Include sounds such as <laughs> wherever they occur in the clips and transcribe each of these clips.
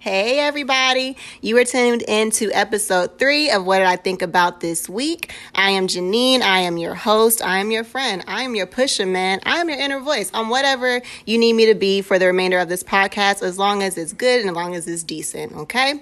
Hey, everybody. You are tuned in to episode three of What Did I Think About This Week? I am Janine. I am your host. I am your friend. I am your pusher, man. I am your inner voice on whatever you need me to be for the remainder of this podcast, as long as it's good and as long as it's decent, okay?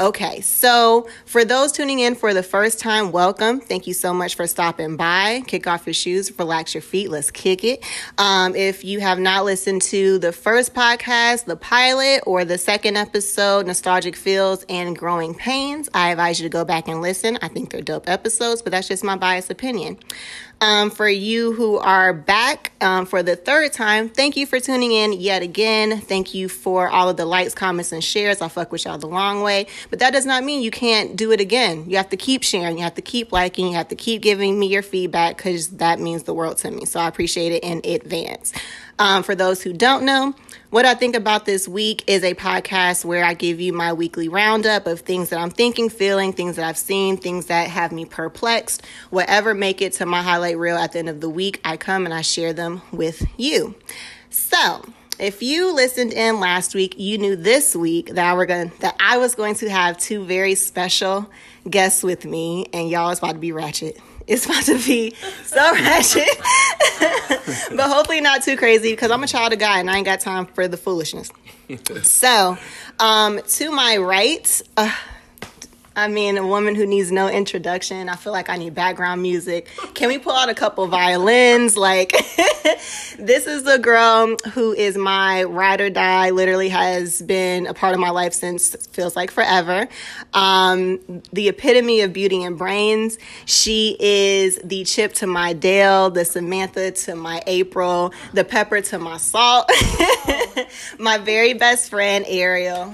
Okay, so for those tuning in for the first time, welcome. Thank you so much for stopping by. Kick off your shoes, relax your feet. Let's kick it. Um, if you have not listened to the first podcast, the pilot, or the second episode, episode, Nostalgic Feels and Growing Pains. I advise you to go back and listen. I think they're dope episodes, but that's just my biased opinion. Um, for you who are back um, for the third time, thank you for tuning in yet again. Thank you for all of the likes, comments, and shares. I fuck with y'all the long way. But that does not mean you can't do it again. You have to keep sharing, you have to keep liking, you have to keep giving me your feedback because that means the world to me. So I appreciate it in advance. Um, for those who don't know, what I think about this week is a podcast where I give you my weekly roundup of things that I'm thinking, feeling, things that I've seen, things that have me perplexed. Whatever make it to my highlight reel at the end of the week, I come and I share them with you. So, if you listened in last week, you knew this week that I were going that I was going to have two very special guests with me, and y'all is about to be ratchet. It's about to be so <laughs> ratchet, <laughs> but hopefully not too crazy because I'm a child of God and I ain't got time for the foolishness. <laughs> so, um, to my right, uh, I mean, a woman who needs no introduction. I feel like I need background music. Can we pull out a couple violins? Like, <laughs> this is the girl who is my ride or die, literally has been a part of my life since feels like forever. Um, the epitome of beauty and brains. She is the Chip to my Dale, the Samantha to my April, the Pepper to my Salt, <laughs> my very best friend, Ariel.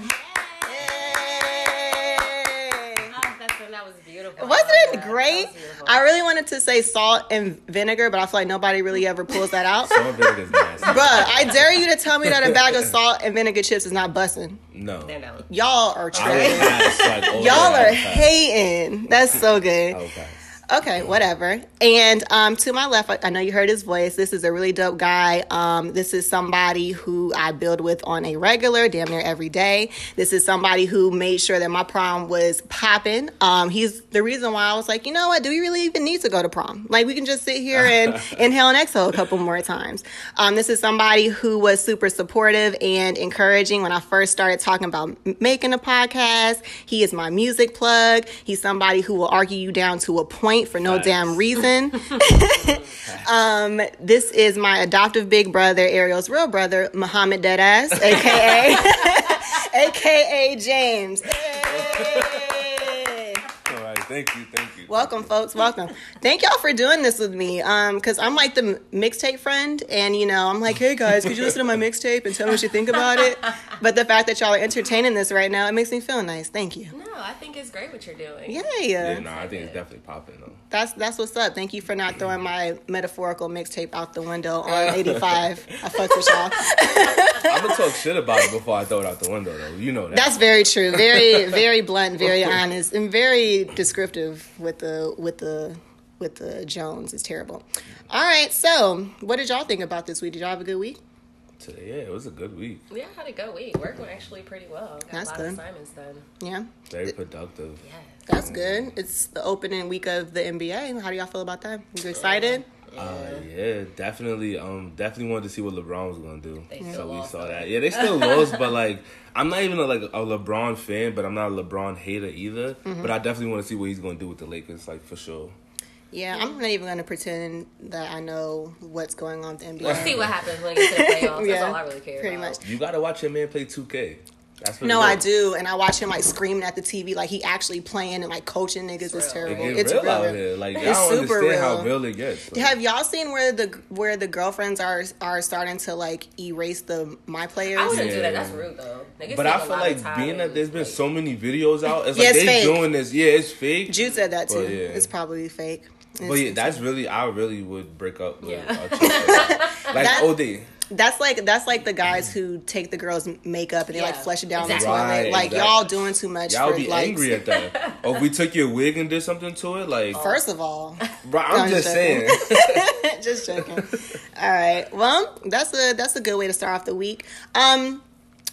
Wasn't it great? I really wanted to say salt and vinegar, but I feel like nobody really ever pulls that out. salt and vinegar is nasty. Bruh, I dare you to tell me that a bag of salt and vinegar chips is not bussing. No. Y'all are trash. Y'all are hating. That's so good. Okay. Okay, whatever. And um, to my left, I know you heard his voice. This is a really dope guy. Um, this is somebody who I build with on a regular, damn near every day. This is somebody who made sure that my prom was popping. Um, he's the reason why I was like, you know what? Do we really even need to go to prom? Like, we can just sit here and <laughs> inhale and exhale a couple more times. Um, this is somebody who was super supportive and encouraging when I first started talking about making a podcast. He is my music plug. He's somebody who will argue you down to a point point for no Facts. damn reason. <laughs> <laughs> um, this is my adoptive big brother, Ariel's real brother, Muhammad Deadass, <laughs> aka aka James. Hey. Thank you, thank you. Welcome, folks. Welcome. Thank y'all for doing this with me. Um, because I'm like the mixtape friend, and you know, I'm like, hey guys, could you listen to my mixtape and tell me what you think about it? But the fact that y'all are entertaining this right now, it makes me feel nice. Thank you. No, I think it's great what you're doing. Yeah, yeah. No, I think it's definitely popping though. That's that's what's up. Thank you for not throwing my metaphorical mixtape out the window on <laughs> 85. I fucked with y'all. <laughs> I'm gonna talk shit about it before I throw it out the window, though. You know that. That's very true. Very, <laughs> very blunt, very honest, and very descriptive descriptive with the with the with the Jones. It's terrible. All right, so what did y'all think about this week? Did y'all have a good week? Today, yeah, it was a good week. Yeah, I had a good week. Work went actually pretty well. Got That's a lot good. of assignments done. Yeah. Very productive. Yeah. That's good. It's the opening week of the NBA. How do y'all feel about that? You excited? Yeah. Uh, yeah, definitely. Um, definitely wanted to see what LeBron was gonna do. They so we saw that. Yeah, they still <laughs> lost, but like, I'm not even a, like a LeBron fan, but I'm not a LeBron hater either. Mm-hmm. But I definitely want to see what he's gonna do with the Lakers, like for sure. Yeah, I'm not even going to pretend that I know what's going on with the NBA. We'll see what happens when you get to the <laughs> playoffs. yeah, That's all I really care pretty about. much. You got to watch your man play 2K That's what no, I do, and I watch him like screaming at the TV, like he actually playing and like coaching niggas is terrible. It it's real, real, out here. Like y'all it's don't super understand real. how real it gets. Like. Have y'all seen where the where the girlfriends are are starting to like erase the my players? I wouldn't yeah. do that. That's rude though. Niggas but I feel like being that there's been so many videos out, it's yeah, like it's they fake. doing this. Yeah, it's fake. Jude said that too. Yeah. It's probably fake. It's, but yeah, that's really I really would break up with yeah. like <laughs> that, OD that's like that's like the guys who take the girls' makeup and they yeah. like flush it down exactly. the toilet. Right, like exactly. y'all doing too much. Y'all be likes. angry at that. <laughs> or if we took your wig and did something to it, like first of all, bro, I'm, just, just saying. <laughs> just joking. All right. Well, that's a that's a good way to start off the week. Um,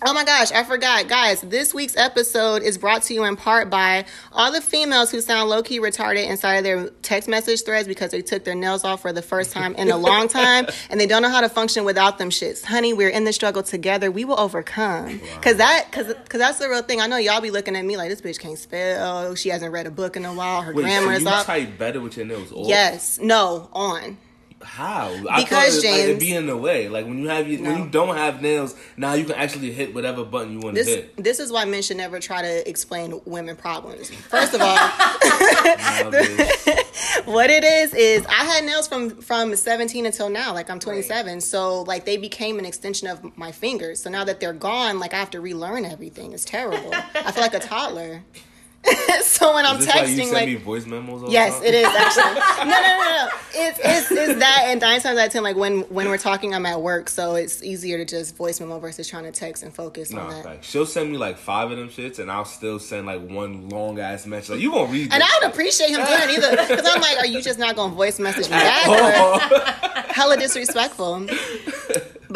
Oh my gosh, I forgot. Guys, this week's episode is brought to you in part by all the females who sound low key retarded inside of their text message threads because they took their nails off for the first time in a long time <laughs> and they don't know how to function without them shits. Honey, we're in the struggle together. We will overcome. Cause that, cause, cause that's the real thing. I know y'all be looking at me like this bitch can't spell. She hasn't read a book in a while. Her Wait, grammar so is you off. type better with your nails off? Yes. No. On. How? I Because, it, like, James- it'd be in the way. Like when you have your, when you don't have nails, now you can actually hit whatever button you want to hit. this is why men should never try to explain women problems. First of all, <laughs> <laughs> what it is is I had nails from from 17 until now. Like I'm 27, so like they became an extension of my fingers. So now that they're gone, like I have to relearn everything. It's terrible. I feel like a toddler. <laughs> so when I'm Is you texting, send like me voice memos? Yes, it is actually. <laughs> No, no, no, no. It's it's it's that, and nine times out of ten, like when when we're talking, I'm at work, so it's easier to just voice memo versus trying to text and focus on that. like she'll send me like five of them shits, and I'll still send like one long ass message. Like you gonna read? And I shit. appreciate him doing it either, because I'm like, are you just not gonna voice message me <laughs> back? Hella disrespectful.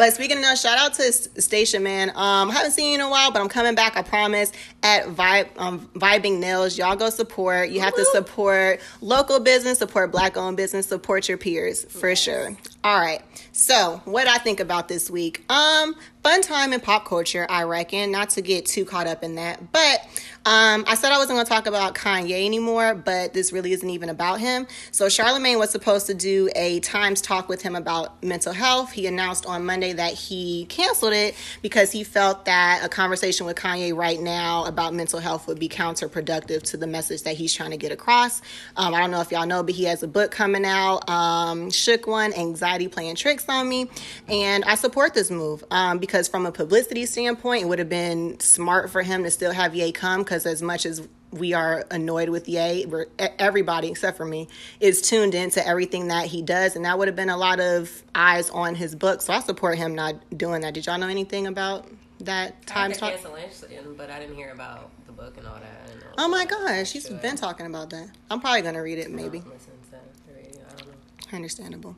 But speaking of shout out to Station Man. Um, I haven't seen you in a while, but I'm coming back. I promise. At Vibe, um, Vibing Nails, y'all go support. You have to support local business, support black-owned business, support your peers for sure. All right. So, what I think about this week? Um, fun time in pop culture, I reckon. Not to get too caught up in that, but um, I said I wasn't going to talk about Kanye anymore, but this really isn't even about him. So Charlamagne was supposed to do a Times talk with him about mental health. He announced on Monday that he canceled it because he felt that a conversation with Kanye right now about mental health would be counterproductive to the message that he's trying to get across. Um, I don't know if y'all know, but he has a book coming out, um, Shook One, Anxiety Playing Tricks on Me. And I support this move um, because from a publicity standpoint, it would have been smart for him to still have Ye come because as much as we are annoyed with Ye, we're, everybody except for me is tuned into everything that he does. And that would have been a lot of eyes on his book. So I support him not doing that. Did y'all know anything about that I time had talk? cancellation, but I didn't hear about the book and all that. Oh my gosh, she's Should I been talking about that. I'm probably gonna read it, maybe. Listen to the radio. I don't know. Understandable.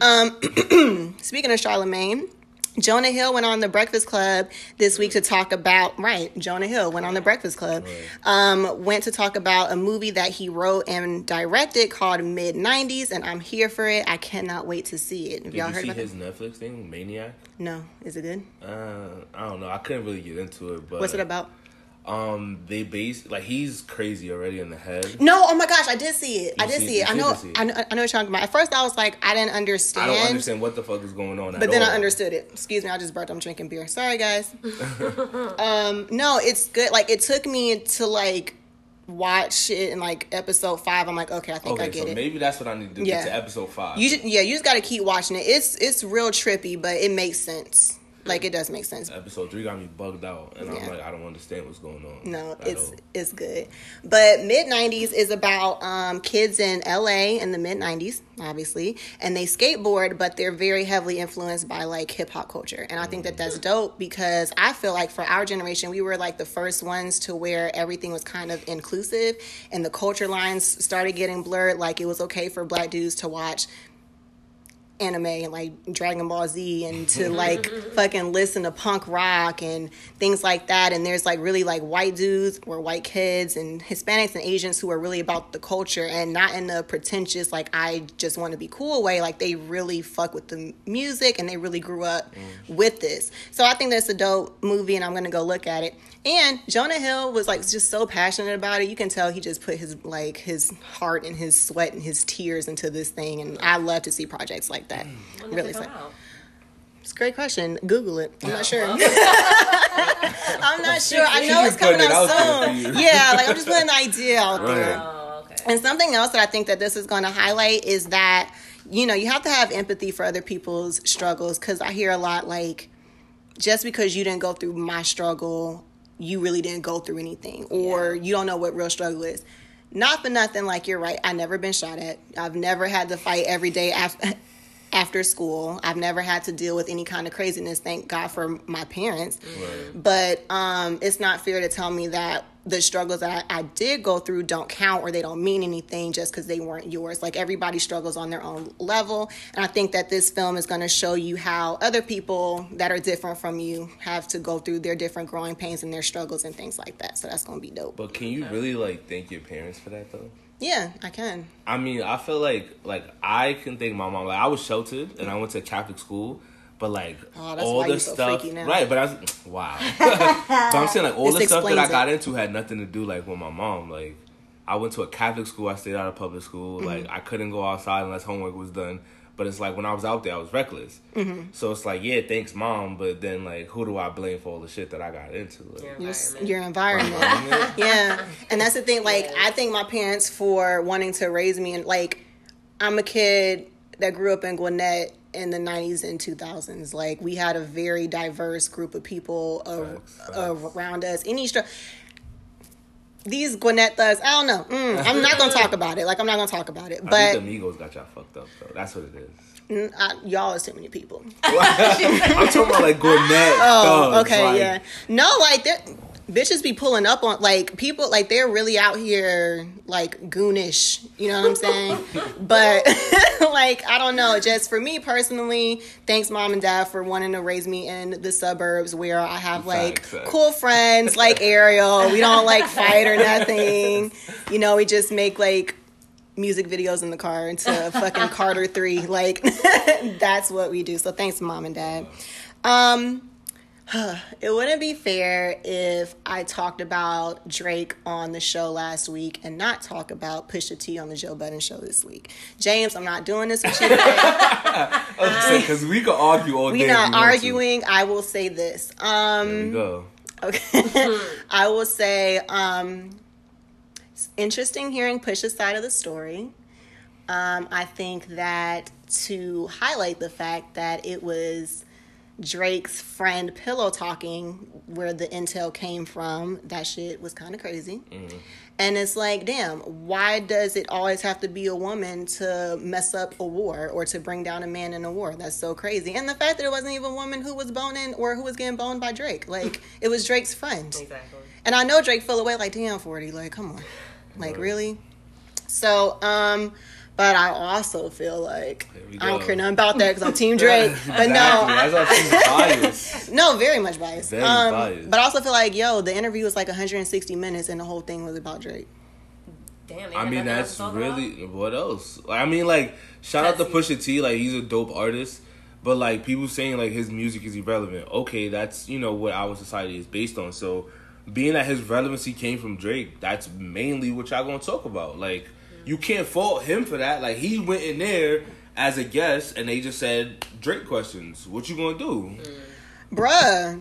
um, <clears throat> speaking of Charlamagne, Jonah Hill went on the Breakfast Club this week to talk about right. Jonah Hill went on the Breakfast Club, um, went to talk about a movie that he wrote and directed called Mid '90s, and I'm here for it. I cannot wait to see it. Have Did y'all you heard see about his? Netflix thing, Maniac? No, is it good? Uh, I don't know. I couldn't really get into it, but What's it about? Um, they base like he's crazy already in the head. No, oh my gosh, I did see it. I did see- see it. I know, see it. I know, I know what you're talking about. At first, I was like, I didn't understand. I don't understand what the fuck is going on. But then all. I understood it. Excuse me, I just burped. I'm drinking beer. Sorry, guys. <laughs> um, no, it's good. Like it took me to like watch it in like episode five. I'm like, okay, I think I get so it. maybe that's what I need to Yeah. get to episode five. you just, yeah, you just got to keep watching it. It's it's real trippy, but it makes sense. Like it does make sense. episode three got me bugged out, and Yeah. I'm like, I don't understand what's going on. No, it's it's good. But mid '90s is about um, kids in LA in the mid '90s, obviously, and they skateboard, but they're very heavily influenced by like hip hop culture, and I think that that's dope because I feel like for our generation, we were like the first ones to where everything was kind of inclusive, and the culture lines started getting blurred. Like it was okay for black dudes to watch anime and like Dragon Ball Z and to <laughs> like fucking listen to punk rock and things like that. And there's like really like white dudes or white kids and Hispanics and Asians who are really about the culture and not in the pretentious, like, I just want to be cool way. Like, they really fuck with the music and they really grew up mm. with this. So I think that's a dope movie and I'm to go look at it. And Jonah Hill was like just so passionate about it. You can tell he just put his like his heart and his sweat and his tears into this thing. And I love to see projects like that. When does Really it come fun. out? It's a great question. Google it. I'm not sure. <laughs> <laughs> I'm not sure. I know it's coming out out soon. <laughs> Yeah, like I'm just putting an idea out there. Oh, okay. And something else that I think that this is going to highlight is that you know you have to have empathy for other people's struggles because I hear a lot like just because you didn't go through my struggle, you really didn't go through anything, or you don't know what real struggle is. Not for nothing, like you're right. I've never been shot at. I've never had to fight every day after after school. I've never had to deal with any kind of craziness. Thank God for my parents. Right. But um, it's not fair to tell me that the struggles that I, I, did go through don't count or they don't mean anything just because they weren't yours. Like everybody struggles on their own level. And I think that this film is going to show you how other people that are different from you have to go through their different growing pains and their struggles and things like that. So that's going to be dope. But can you really like thank your parents for that though? Yeah, I can. I mean, I feel like like I can thank my mom. Like I was sheltered and I went to a Catholic school but like oh, all the stuff, right? But I was wow. <laughs> <laughs> but I'm saying like all this the stuff that I got it. into had nothing to do like with my mom. Like I went to a Catholic school. I stayed out of public school. Mm-hmm. Like I couldn't go outside unless homework was done. But it's like when I was out there, I was reckless. Mm-hmm. So it's like, yeah, thanks, mom. But then, like, who do I blame for all the shit that I got into? Like, your environment. Your environment. <laughs> yeah, and that's the thing. Like, yeah. I thank my parents for wanting to raise me and like, I'm a kid that grew up in Gwinnett in the 90s and 2000s like we had a very diverse group of people facts, facts. around us any str- these Gwinnett thugs, I don't know. Mm, I'm not gonna talk about it. Like I'm not gonna talk about it. But I think the Migos got y'all fucked up. though. that's what it is. I, y'all is too many people. <laughs> I'm talking about like Gwinnett. Oh, thugs, okay, like, yeah. No, like that bitches be pulling up on like people like they're really out here like goonish you know what i'm saying? <laughs> But <laughs> like i don't know just for me personally thanks mom and dad for wanting to raise me in the suburbs where i have like cool friends like ariel. We don't like <laughs> fight or nothing. You know we just make like music videos in the car into fucking carter 3 like that's what we do. So thanks mom and dad. Um it wouldn't be fair if I talked about Drake on the show last week and not talk about Pusha T on the Joe Budden show this week. James, I'm not doing this with you. Because <laughs> we could argue all day. We're not arguing. I will say this. Um, there we go. Okay. <laughs> I will say um, it's interesting hearing Pusha's side of the story. Um, I think that to highlight the fact that it was Drake's friend pillow talking, where the intel came from, that shit was kind of crazy. Mm-hmm. And it's like, damn, why does it always have to be a woman to mess up a war or to bring down a man in a war? That's so crazy. And the fact that it wasn't even a woman who was boning or who was getting boned by Drake. Like, it was Drake's friend. Exactly. And I know Drake fell away like, damn, 40. Like, come on. Like, really? So, um, but I also feel like I don't care nothing about that because I'm Team <laughs> Drake. But no, <laughs> no, very much biased. Very um, biased. But I also feel like, yo, the interview was like 160 minutes, and the whole thing was about Drake. Damn, I mean, that's really about? what else? I mean, like, shout out to Pusha T, like he's a dope artist. But like people saying like his music is irrelevant. Okay, that's you know what our society is based on. So being that his relevancy came from Drake, that's mainly what y'all gonna talk about. Like you can't fault him for that. Like he went in there as a guest and they just said Drake questions. What you gonna do, mm. bruh?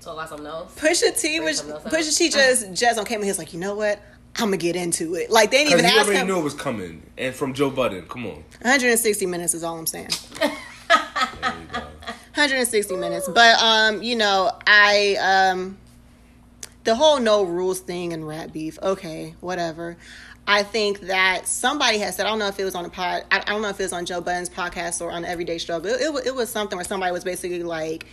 So like something else. Pusha T was Pusha T just just on camera. He was like, you know what? I'm gonna get into it. Like they didn't even he ask already him. knew it was coming, and from Joe Budden. Come on. 160 minutes is all I'm saying. <laughs> 160 minutes, but um, you know, I um, the whole no rules thing and rat beef. Okay, whatever. I think that somebody has said, I don't know if it was on a pod, I, don't know if it was on Joe Budden's podcast or on Everyday Struggle. It, it, it was something where somebody was basically like,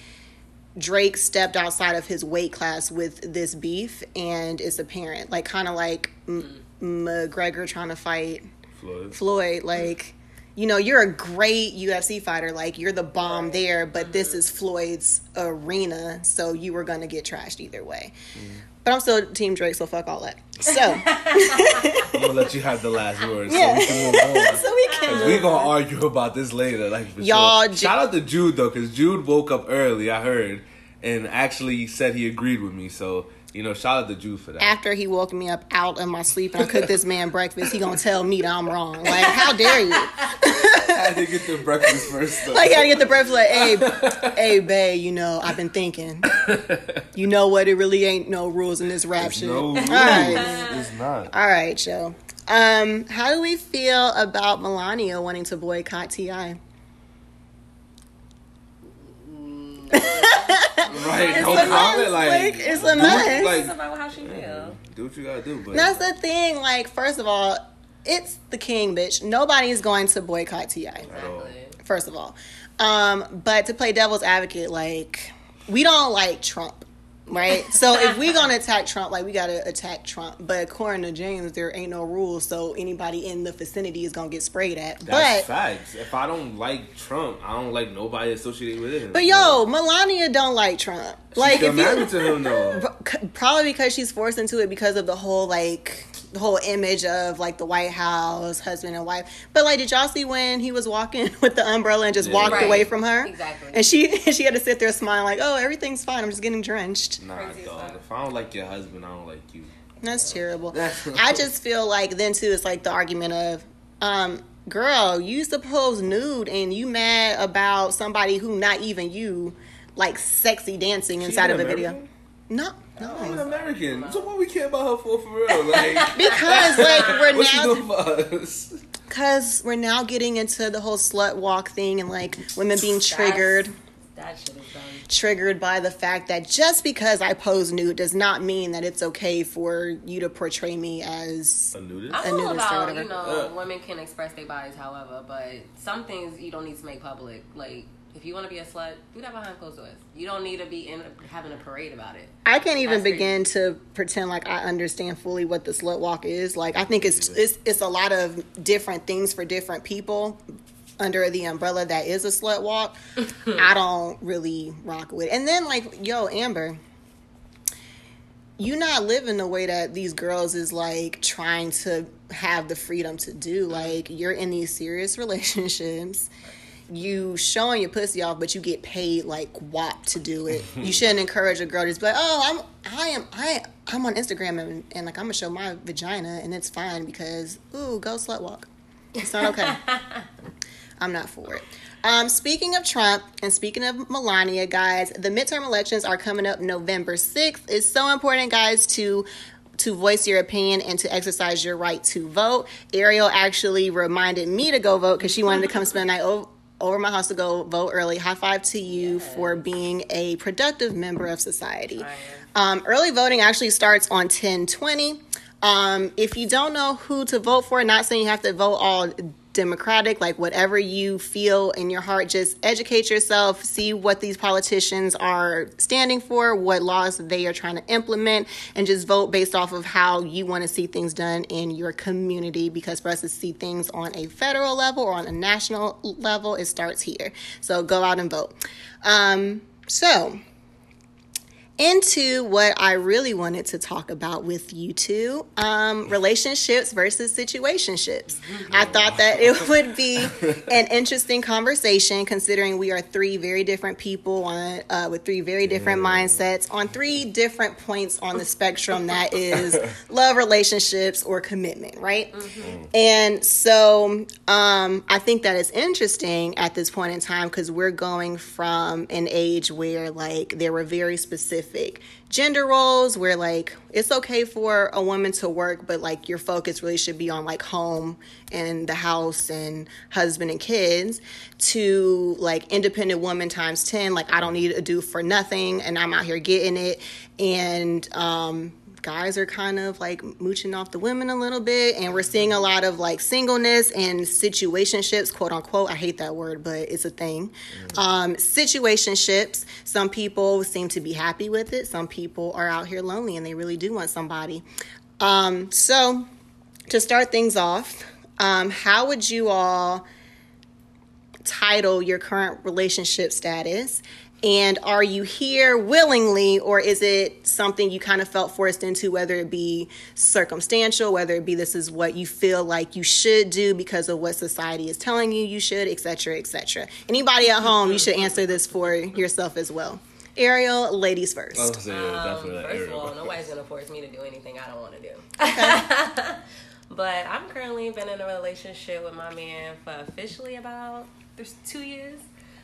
Drake stepped outside of his weight class with this beef, and it's apparent. Like, kind of like M- McGregor trying to fight Floyd. Floyd. Like, you know, you're a great UFC fighter. Like, you're the bomb right. there, but mm-hmm. this is Floyd's arena, so you were going to get trashed either way. Mm-hmm. But I'm still Team Drake, so fuck all that. So <laughs> I'm gonna let you have the last word, yeah. so we can move on. <laughs> so we can. We're gonna argue about this later, like y'all. Sure. Shout out to Jude though, because Jude woke up early. I heard, and actually said he agreed with me. So you know, shout out to Jude for that. After he woke me up out of my sleep and I cooked this man breakfast, he gonna tell me that I'm wrong. Like, how dare you? <laughs> I had to get the breakfast first. Though. Like, I gotta get the breakfast. Like, hey, hey, babe, you know, I've been thinking. You know what? It really ain't no rules in this rap shit. No rules. All right. It's not. All right, Joe. Um, how do we feel about Melania wanting to boycott T.I.? <laughs> right? It's no comment. Like, like, it's a mess. Like, about how she feel. Do what you gotta do. But that's the thing. Like, first of all, it's the king, bitch. Nobody's going to boycott Ti. Exactly. First of all, um, but to play devil's advocate, like, we don't like Trump. Right? So if we <laughs> gonna attack Trump, like we gotta attack Trump. But according to James, there ain't no rules, so anybody in the vicinity is gonna get sprayed at. That's but facts. If I don't like Trump, I don't like nobody associated with him. But yo, Melania don't like Trump. Like if married you, to him though. <laughs> probably because she's forced into it because of the whole like the whole image of like the White House, husband and wife. But like, did y'all see when he was walking <laughs> with the umbrella and just Yeah. walked Right. away from her? Exactly. And she <laughs> she had to sit there smiling like, oh, everything's fine. I'm just getting drenched. Nah, Crazy dog. fuck. If I don't like your husband, I don't like you. That's terrible. <laughs> That's- I just feel like then too, it's like the argument of, um, girl, you suppose nude and you mad about somebody who not even you, like sexy dancing She inside of a video. American? No, No, I'm an. American. So what we care about her for for real? Like <laughs> Because like we're what she now doing for us? because we're now getting into the whole slut walk thing and like women being triggered That shit is done. triggered by the fact that just because I pose nude does not mean that it's okay for you to portray me as A nudist? I'm A all nudist or about, whatever. you know, Uh. women can express their bodies however, but some things you don't need to make public. Like, if you want to be a slut, do that behind closed doors. You don't need to be in having a parade about it. I can't even That's begin to pretend like I understand fully what the slut walk is. Like I think it's it's it's a lot of different things for different people under the umbrella that is a slut walk. <laughs> I don't really rock with. it. And then like, yo, Amber, you not living the way that these girls is like trying to have the freedom to do. Like you're in these serious <laughs> relationships. You showing your pussy off, but you get paid like wop to do it. You <laughs> shouldn't encourage a girl to just be like, "Oh, I'm, I am, I, I'm on Instagram and, and like I'm gonna show my vagina and it's fine because ooh, go slut walk. It's not okay. <laughs> I'm not for it. Um, speaking of Trump and speaking of Melania, guys, the midterm elections are coming up November 6th. It's so important, guys, to to voice your opinion and to exercise your right to vote. Ariel actually reminded me to go vote because she wanted to come spend the night over, over my house to go vote early. High five to you for being a productive member of society. Um, early voting actually starts on 1020. Um, if you don't know who to vote for, not saying you have to vote all Democratic, like whatever you feel in your heart, just educate yourself, see what these politicians are standing for, what laws they are trying to implement, and just vote based off of how you want to see things done in your community. Because for us to see things on a federal level or on a national level, it starts here. So go out and vote. Um, so, into what I really wanted to talk about with you two um, relationships versus situationships. I thought that it <laughs> would be an interesting conversation considering we are three very different people on uh, with three very different mindsets on three different points on the spectrum that <laughs> is love, relationships, or commitment, right? And so um, I think that is interesting at this point in time because we're going from an age where like there were very specific gender roles where like it's okay for a woman to work but like your focus really should be on like home and the house and husband and kids to like independent woman times 10 like i don't need to do for nothing and i'm out here getting it. And um guys are kind of like mooching off the women a little bit and we're seeing a lot of like singleness and situationships quote unquote. I hate that word but it's a thing. Um situationships some people seem to be happy with it. Some people are out here lonely and they really do want somebody. Um so to start things off um how would you all title your current relationship status? And are you here willingly, or is it something you kind of felt forced into, whether it be circumstantial, whether it be this is what you feel like you should do because of what society is telling you you should, et cetera, et cetera? Anybody at home, you should answer this for yourself as well. Ariel, ladies first. I say, yeah, Um, definitely that first of all, nobody's gonna force me to do anything I don't want to do. <laughs> but I'm currently been in a relationship with my man for officially about there's two years.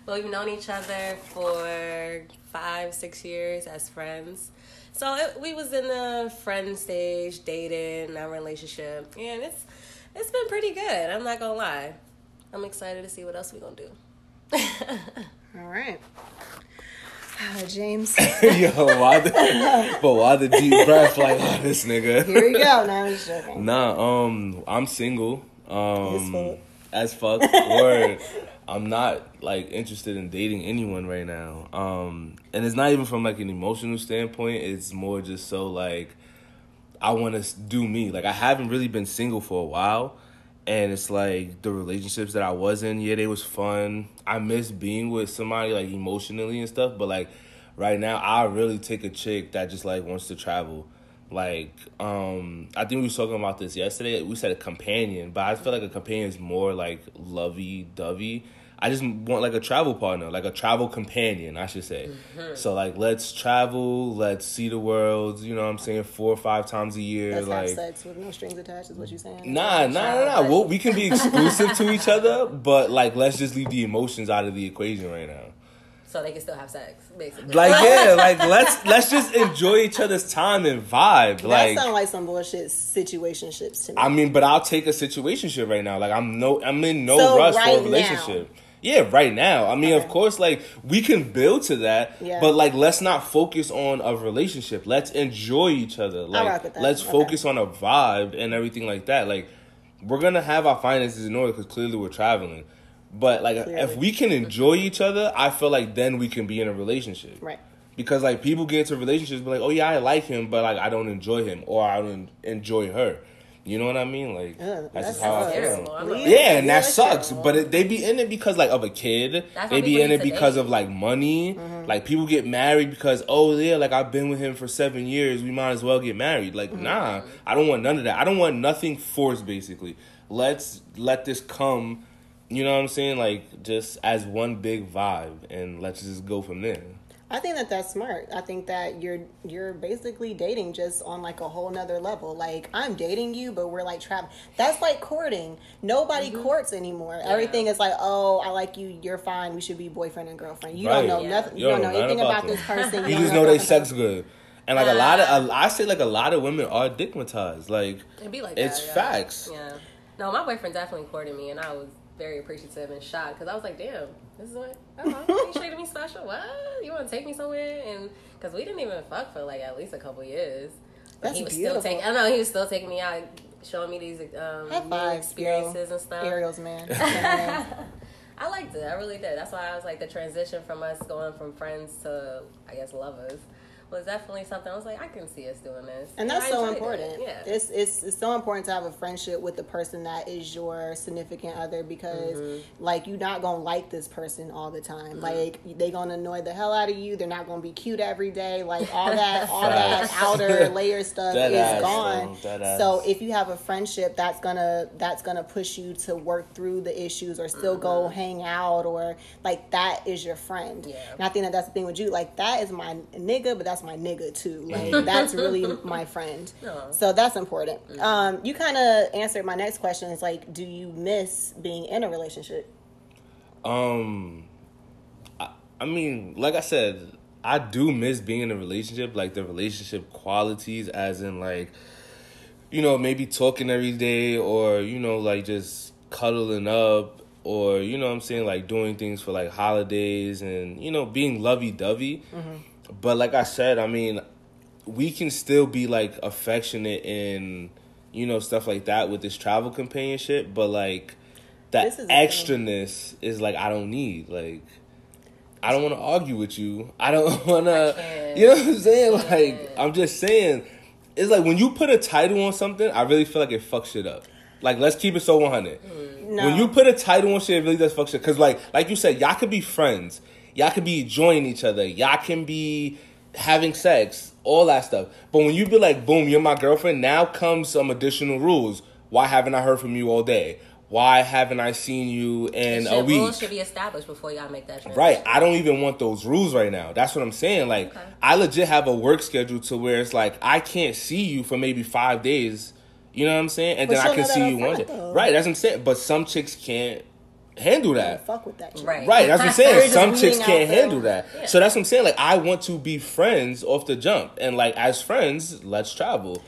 But we've known each other for five, six years as friends. So it, we was in the friend stage, dating, our relationship, and it's it's been pretty good. I'm not gonna lie. I'm excited to see what else we gonna do. <laughs> All right. Uh, James. <laughs> Yo, why the, but why the deep breath like oh, this nigga? Here we go. Now I'm <laughs> joking. Nah, um, I'm single. As fuck. Um, as fuck. Word. I'm not like interested in dating anyone right now. Um, and it's not even from like an emotional standpoint. It's more just so like I want to do me. Like I haven't really been single for a while, and it's like the relationships that I was in. Yeah, they was fun. I miss being with somebody like emotionally and stuff. But like right now, I really take a chick that just like wants to travel. Like, um, I think we was talking about this yesterday. We said a companion, but I feel like a companion is more like lovey dovey I just want like a travel partner, like a travel companion, I should say. Mm-hmm. So like let's travel, let's see the world, you know what I'm saying, four or five times a year. Let's like have sex with no strings attached is what you're saying. Nah, nah, nah, nah. Well, we can be exclusive to each other, but like let's just leave the emotions out of the equation right now. So they can still have sex, basically. Like <laughs> yeah, like let's let's just enjoy each other's time and vibe. That like sound like some bullshit situationships to me. I mean, but I'll take a situationship right now. Like I'm no, I'm in no so rush right for a relationship. Now, yeah, right now. I mean, of course, like we can build to that, yeah. but like let's not focus on a relationship. Let's enjoy each other. Like let's okay. focus on a vibe and everything like that. Like we're gonna have our finances in order because clearly we're traveling. But like clearly. if we can enjoy each other, I feel like then we can be in a relationship. Right. Because like people get into relationships, but like, oh yeah, I like him, but like I don't enjoy him or I don't enjoy her. You know what I mean? Like that's, that's just how I feel. Yeah, and that sucks. But it, they be in it because like of a kid. That's they be in it because of like money. Mm-hmm. Like people get married because oh yeah, like I've been with him for seven years. We might as well get married. Like mm-hmm. nah, I don't want none of that. I don't want nothing forced. Basically, let's let this come. You know what I'm saying? Like just as one big vibe, and let's just go from there. I think that that's smart. I think that you're you're basically dating just on like a whole nother level. Like I'm dating you, but we're like trapped. That's like courting. Nobody mm-hmm. courts anymore. Yeah. Everything is like, oh, I like you. You're fine. We should be boyfriend and girlfriend. You right. don't know yeah. nothing. You, you don't know anything about, about this person. <laughs> You, you just know, they sex good. And like uh, a lot of, I say like a lot of women are digmatized. Like, it'd be like it's that, yeah. facts. Yeah. No, my boyfriend definitely courted me, and I was very appreciative and shocked because I was like, damn, this is what oh, you treated me special. What you want to take me somewhere? And because we didn't even fuck for like at least a couple years. But That's he was beautiful. still taking. I know he was still taking me out, showing me these um, new experiences and stuff. Ariel's man. <laughs> I liked it. I really did. That's why I was like the transition from us going from friends to I guess lovers was definitely something I was like, I can see us doing this. And that's so important. It. Yeah. It's, it's, it's so important to have a friendship with the person that is your significant other because mm-hmm. like you're not gonna like this person all the time. Mm-hmm. Like they gonna annoy the hell out of you. They're not gonna be cute every day. Like all that <laughs> all that outer <laughs> layer stuff that is ass, gone. So if you have a friendship that's gonna that's gonna push you to work through the issues or still mm-hmm. go hang out or like that is your friend. Yeah. And I think that that's the thing with you. Like that is my nigga, but that's that's my nigga too. Like that's really <laughs> my friend. So that's important. Mm-hmm. Um, you kind of answered my next question. Is like, do you miss being in a relationship? Um, I, I mean, like I said, I do miss being in a relationship. Like the relationship qualities, as in like, you know, maybe talking every day, or you know, like just cuddling up or you know what I'm saying like doing things for like holidays and you know being lovey dovey. Mm-hmm. But like I said, I mean, we can still be like affectionate and you know stuff like that with this travel companionship, but like that extraness is like I don't need like. I don't want to argue with you. I don't <laughs> want to, you know what I'm saying? Like, I'm just saying, it's like when you put a title on something, I really feel like it fucks shit up. Like, let's keep it so 100. Mm. No. When you put a title on shit, it really does fuck shit. Cause like, like you said, y'all could be friends Y'all can be enjoying each other. Y'all can be having sex, all that stuff. But when you be like, boom, you're my girlfriend, now comes some additional rules. Why haven't I heard from you all day? Why haven't I seen you in a week? Rules should be established before y'all make that. Transition. Right. I don't even want those rules right now. That's what I'm saying. Like, okay. I legit have a work schedule to where it's like I can't see you for maybe five days. You know what I'm saying? And but then I can see you one day. Though. Right. That's what I'm saying. But some chicks can't handle that. Fuck with that. Right. Right. That's what I'm saying. <laughs> Some chicks can't handle that. Yeah. So that's what I'm saying. Like I want to be friends off the jump, and like as friends, let's travel.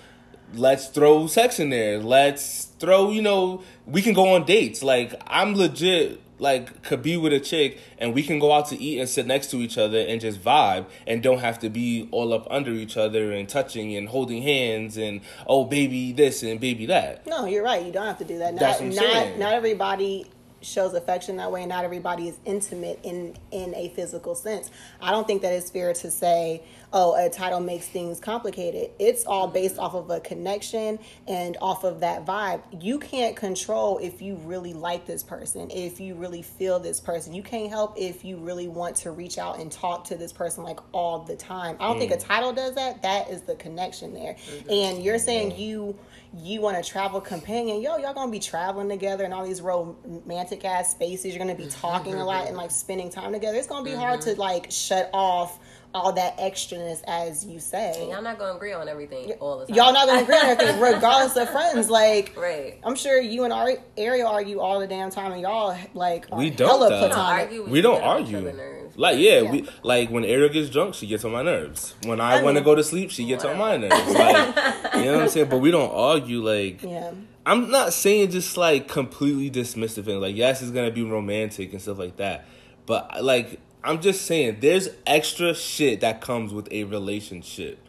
Let's throw sex in there. Let's throw. You know, we can go on dates. Like I'm legit. Like could be with a chick and we can go out to eat and sit next to each other and just vibe and don't have to be all up under each other and touching and holding hands and oh baby this and baby that. No, you're right. You don't have to do that. Not, That's what I'm not, saying. not everybody shows affection that way and not everybody is intimate in in a physical sense. I don't think that it's fair to say oh a title makes things complicated. It's all based off of a connection and off of that vibe. You can't control if you really like this person if you really feel this person. You can't help if you really want to reach out and talk to this person like all the time. I don't mm. think a mm. title does that. That is the connection there. Mm-hmm. and you're saying you you want a travel companion, yo, y'all gonna be traveling together in all these romantic ass spaces. You're gonna be talking a lot and like spending time together. It's gonna be mm-hmm. hard to like shut off all that extraness, as you say. And y'all not gonna agree on everything all the time. Y'all not gonna agree on everything, <laughs> regardless of friends. Like, right? I'm sure you and Ari- Ariel argue all the damn time, and y'all like we don't. Platonic. We don't argue. Like yeah, yeah, we like when Ariel gets drunk, she gets on my nerves. When I, I want to oh. go to sleep, she gets whatever. on my nerves. Like you know what I'm saying? But we don't argue. Like yeah. I'm not saying just like completely dismissive and like yes, it's gonna be romantic and stuff like that. But like I'm just saying, there's extra shit that comes with a relationship.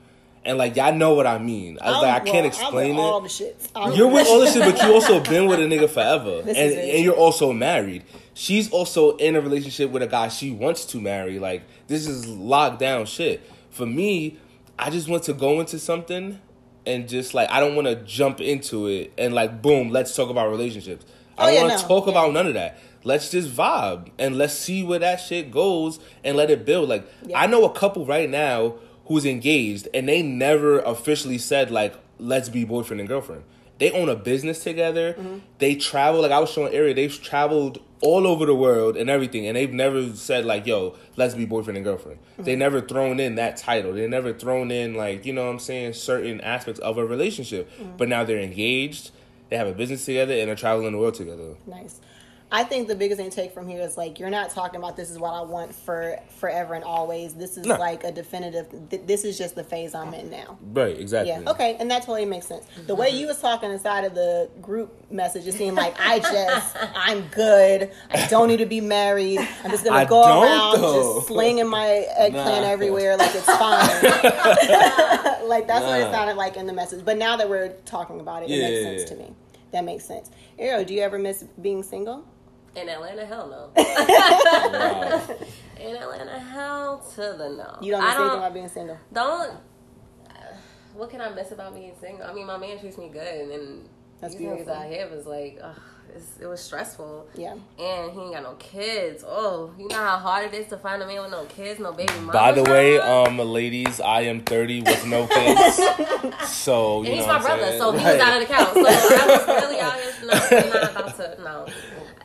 And like y'all know what I mean. I was like, I can't explain it. All the shit. You're with all the shit, but you also <laughs> been with a nigga forever, and and you're also married. She's also in a relationship with a guy she wants to marry. Like this is locked down shit. For me, I just want to go into something and just like I don't want to jump into it and like boom, let's talk about relationships. I don't oh, yeah, want to no. talk yeah. about none of that let's just vibe and let's see where that shit goes and let it build. Like yeah. I know a couple right now who's engaged and they never officially said like let's be boyfriend and girlfriend. They own a business together. Mm-hmm. They travel like I was showing Area. They've traveled all over the world and everything, and they've never said like, "Yo, let's be boyfriend and girlfriend." Mm-hmm. They never thrown in that title. They never thrown in like you know what I'm saying certain aspects of a relationship. Mm-hmm. But now they're engaged. They have a business together and they're traveling the world together. Nice. I think the biggest intake from here is like you're not talking about this is what I want for forever and always. This is no. like a definitive. Th- this is just the phase I'm in now. Right. Exactly. Yeah. Okay. And that totally makes sense. The way you was talking inside of the group message, it seemed like I just <laughs> I'm good. I don't need to be married. I'm just gonna I go around though. just slinging my eggplant nah. everywhere like it's <laughs> fine. <laughs> like that's nah. what it sounded like in the message. But now that we're talking about it, it makes sense to me. That makes sense. Ariel, do you ever miss being single? In Atlanta, hell no. <laughs> In Atlanta, hell to the no. You don't miss anything about being single. Don't. Uh, what can I miss about being single? I mean, my man treats me good, and then That's these niggas out here was like, ugh, it was stressful. Yeah. And he ain't got no kids. Oh, you know how hard it is to find a man with no kids, no baby mama. By the way, um, ladies, I am thirty with no kids. <laughs> so you and he's my brother, saying? so he was out of the count. So I was really out here. No, I'm not about to. No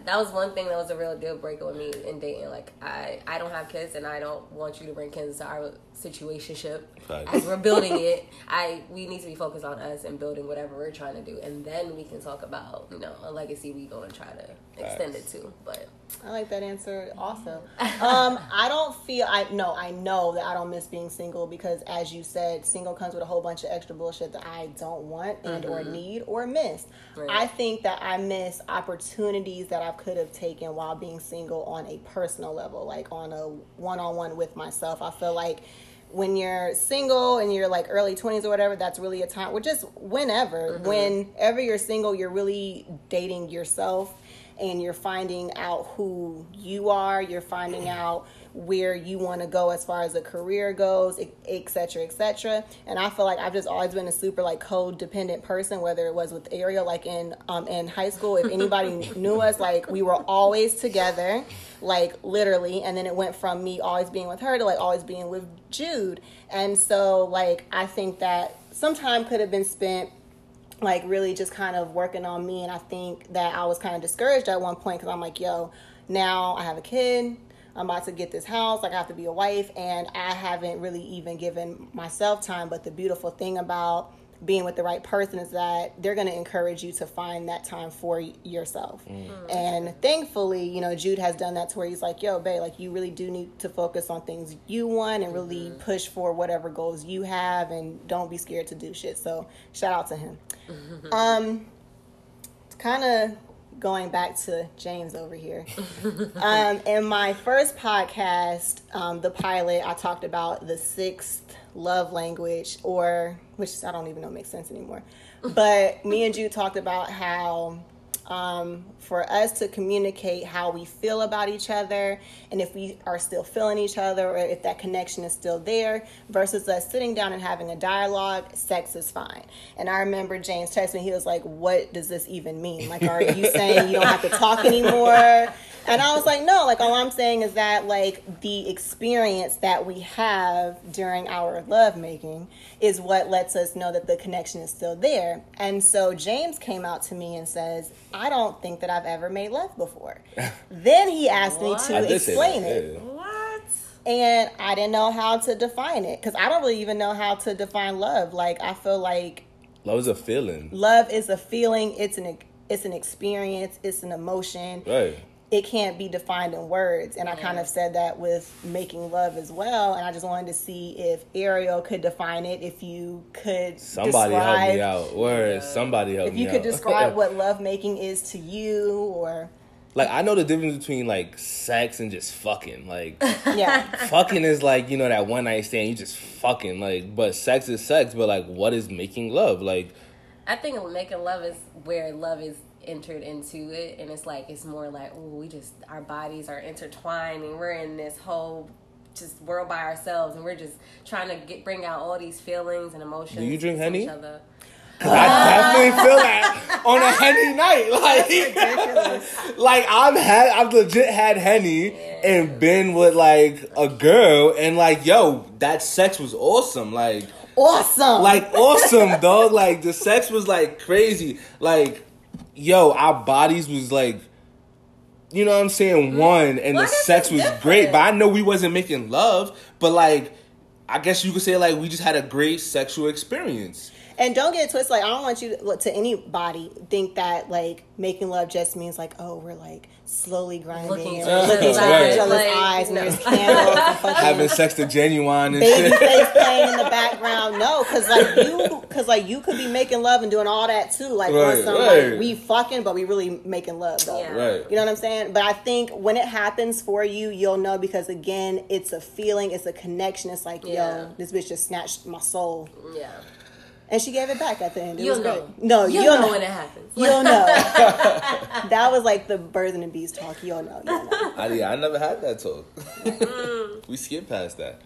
that was one thing that was a real deal breaker with me in dating. Like I, I don't have kids, and I don't want you to bring kids to our situationship. Right. As we're building it, I we need to be focused on us and building whatever we're trying to do, and then we can talk about you know a legacy we going to try to extend it to. But I like that answer also. <laughs> um, I don't feel I no I know that I don't miss being single because as you said, single comes with a whole bunch of extra bullshit that I don't want and mm-hmm. or need or miss. Right. I think that I miss opportunities that I could have taken while being single on a personal level, like on a one on one with myself. I feel like when you're single and you're like early 20s or whatever that's really a time or just whenever mm-hmm. whenever you're single you're really dating yourself and you're finding out who you are, you're finding out where you want to go as far as a career goes, etc., etc. And I feel like I've just always been a super like codependent person, whether it was with Ariel, like in um in high school. If anybody <laughs> knew us, like we were always together, like literally. And then it went from me always being with her to like always being with Jude. And so like I think that some time could have been spent like really just kind of working on me and i think that i was kind of discouraged at one point because i'm like yo now i have a kid i'm about to get this house like i have to be a wife and i haven't really even given myself time but the beautiful thing about being with the right person is that they're going to encourage you to find that time for yourself. Mm. And thankfully, you know, Jude has done that to where he's like, yo, babe, like you really do need to focus on things you want and really mm-hmm. push for whatever goals you have and don't be scared to do shit. So shout out to him. <laughs> Um, kind of going back to James over here. um, in my first podcast, um, the pilot, I talked about the sixth love language, or which I don't even know makes sense anymore. But me and Jude talked about how um, for us to communicate how we feel about each other and if we are still feeling each other or if that connection is still there versus us sitting down and having a dialogue, sex is fine. And I remember James texted me, he was like, What does this even mean? Like, are you <laughs> saying you don't have to talk anymore? And I was like, no, like all I'm saying is that like the experience that we have during our lovemaking is what lets us know that the connection is still there. And so James came out to me and says, I don't think that I've ever made love before. <laughs> then he asked me to explain it. What? And I didn't know how to define it because I don't really even know how to define love. Like I feel like love is a feeling. Love is a feeling. It's an it's an experience. It's an emotion. Right it can't be defined in words. And I kind of said that with making love as well. And I just wanted to see if Ariel could define it, if you could somebody describe, help me out. Words, yeah. somebody help me If you could describe <laughs> what love making is to you, or like I know the difference between like sex and just fucking. Like <laughs> yeah, fucking is like you know that one night stand. You just fucking like, but sex is sex. But like, what is making love? Like, I think making love is where love is entered into it and it's like it's more like oh we just our bodies are intertwined and we're in this whole just world by ourselves and we're just trying to get bring out all these feelings and emotions do you drink honey each other. I definitely feel that on a henny <laughs> night. <laughs> Like, like I've had, I've legit had henny yeah. and been with like a girl, and like, yo, that sex was awesome. Like, awesome. Like, awesome, dog. Like, the sex was like crazy. Like, yo, our bodies was like, you know what I'm saying, mm-hmm. one, and the sex was different. great. But I know we wasn't making love, but like, I guess you could say like we just had a great sexual experience. And don't get it twisted. Like I don't want you to, to anybody think that like making love just means like oh we're like slowly grinding looking and looking into each other's like, eyes and there's candles and <laughs> having sex to Ginuwine and baby shit. face playing in the background. No, because like you, because like you could be making love and doing all that too. Like right, some, right. like we fucking, but we really making love though. Yeah. Right. You know what I'm saying? But I think when it happens for you, you'll know because again, it's a feeling, it's a connection. It's like yeah. yo, this bitch just snatched my soul. Yeah and she gave it back at the end. It you'll know. great. No, you'll, you'll know, know, when it happens. You'll know. <laughs> that was like the birds and the bees talk. You'll know. You'll know. I, yeah, I never had that talk. <laughs> we skipped past that.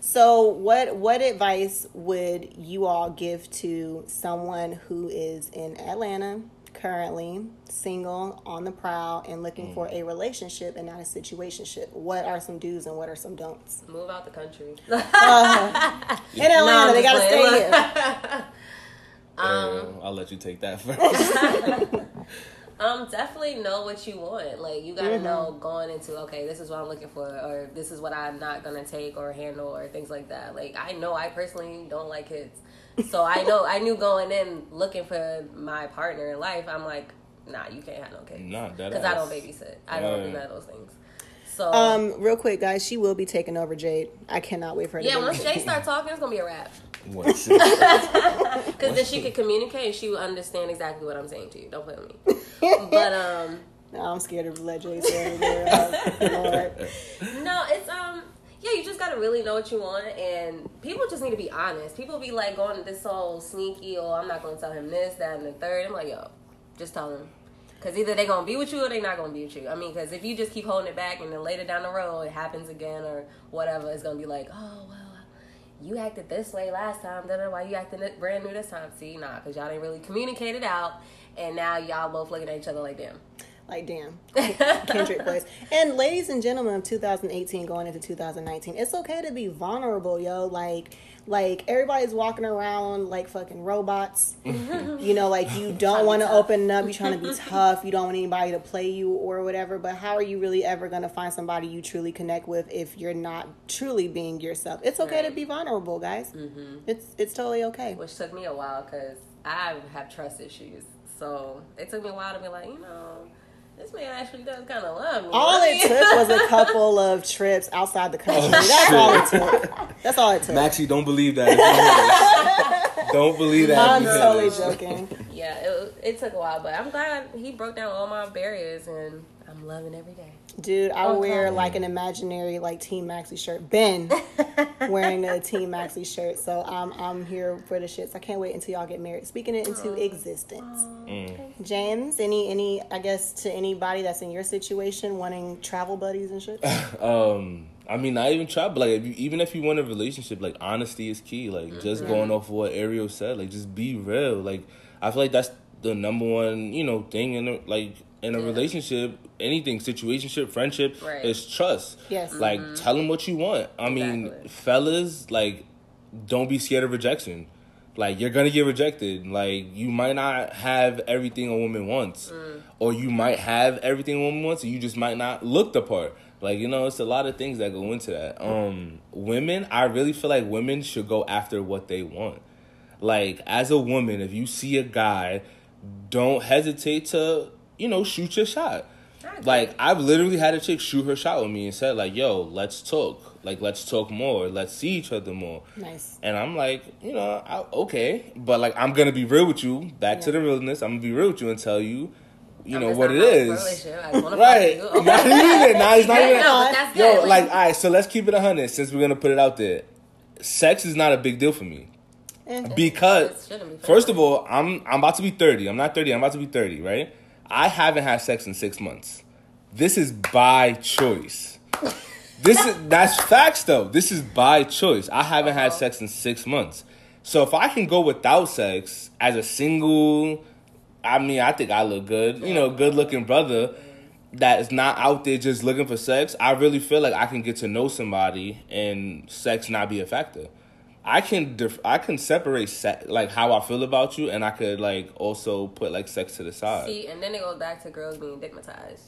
So, what what advice would you all give to someone who is in Atlanta currently single, on the prowl, and looking mm. for a relationship and not a situationship? What are some do's and what are some don'ts? Move out the country. <laughs> uh, in Atlanta, no, they gotta stay here. <laughs> um, I'll let you take that first. <laughs> um, definitely know what you want. Like you gotta mm-hmm. know going into okay, this is what I'm looking for, or this is what I'm not gonna take or handle, or things like that. Like I know I personally don't like kids. So I know I knew going in looking for my partner in life. I'm like, nah, you can't have no kids. Nah, because I don't babysit. I don't do none of those things. So, um, real quick, guys, she will be taking over Jade. I cannot wait for her. Yeah, once <laughs> Jade start talking, it's gonna be a wrap. Because <laughs> then she could communicate. She would understand exactly what I'm saying to you. Don't play with me. <laughs> But um, no, I'm scared of let Jade say No, it's um yeah, you just gotta really know what you want, and people just need to be honest. People be like going this whole sneaky, or oh, I'm not gonna tell him this, that, and the third. I'm like, yo, just tell him, because either they gonna be with you or they not gonna be with you. I mean, because if you just keep holding it back, and then later down the road it happens again or whatever, it's gonna be like, oh well, you acted this way last time. Then why you acting brand new this time? See, nah, because y'all didn't really communicate it out, and now y'all both looking at each other like damn. Like damn, Kendrick <laughs> voice. And ladies and gentlemen of 2018 going into 2019, it's okay to be vulnerable, yo. Like, like everybody's walking around like fucking robots. <laughs> you know, like you don't want to open up. You're trying to be <laughs> tough. You don't want anybody to play you or whatever. But how are you really ever gonna find somebody you truly connect with if you're not truly being yourself? It's okay right. to be vulnerable, guys. Mm-hmm. It's it's totally okay. Which took me a while because I have trust issues. So it took me a while to be like, you know this man actually does kind of love me. All it took was a <laughs> couple of trips outside the country. Oh, That's shit. all it took. That's all it took. Maxie, don't believe that. don't believe that. I'm totally joking. Yeah, it, it took a while, but I'm glad he broke down all my barriers, and I'm loving every day. Dude, I okay. wear like an imaginary like Team Maxie shirt. Ben <laughs> wearing a Team Maxie shirt. So I'm I'm here for the shits. I can't wait until y'all get married. Speaking it into existence. Mm. James, any any I guess to anybody that's in your situation wanting travel buddies and shit? <laughs> um I mean, not even travel. Like, if you, even if you want a relationship, like honesty is key. Like, mm-hmm. just going off what Ariel said, like, just be real. Like, I feel like that's the number one, you know, thing in a, like in a yeah. relationship, anything, situationship, friendship, right. is trust. Yes. Like mm-hmm. tell them what you want. I exactly. mean, fellas, like don't be scared of rejection. Like you're gonna get rejected. Like you might not have everything a woman wants, mm. or you might have everything a woman wants, and you just might not look the part. Like you know, it's a lot of things that go into that. Um, women, I really feel like women should go after what they want. Like as a woman, if you see a guy, don't hesitate to you know, shoot your shot. Like I've literally had a chick shoot her shot with me and said like, "Yo, let's talk. Like, let's talk more. Let's see each other more." Nice. And I'm like, you know, I, okay, but like I'm gonna be real with you. Back yeah. to the realness. I'm gonna be real with you and tell you. You know what it is, <laughs> right? <laughs> Not even. Nah, it's not <laughs> even. No, that's Yo, like, like, all right. So let's keep it a hundred. Since we're gonna put it out there, sex is not a big deal for me. Mm-hmm. Because first of all, I'm I'm about to be thirty. I'm not thirty. I'm about to be thirty, right? I haven't had sex in six months. This is by choice. This is <laughs> that's facts though. This is by choice. I haven't had sex in six months. So if I can go without sex as a single, I mean, I think I look good. You know, good looking brother that is not out there just looking for sex. I really feel like I can get to know somebody and sex not be a factor. I can def- I can separate se- like how I feel about you, and I could like also put like sex to the side. See, and then it goes back to girls being stigmatized.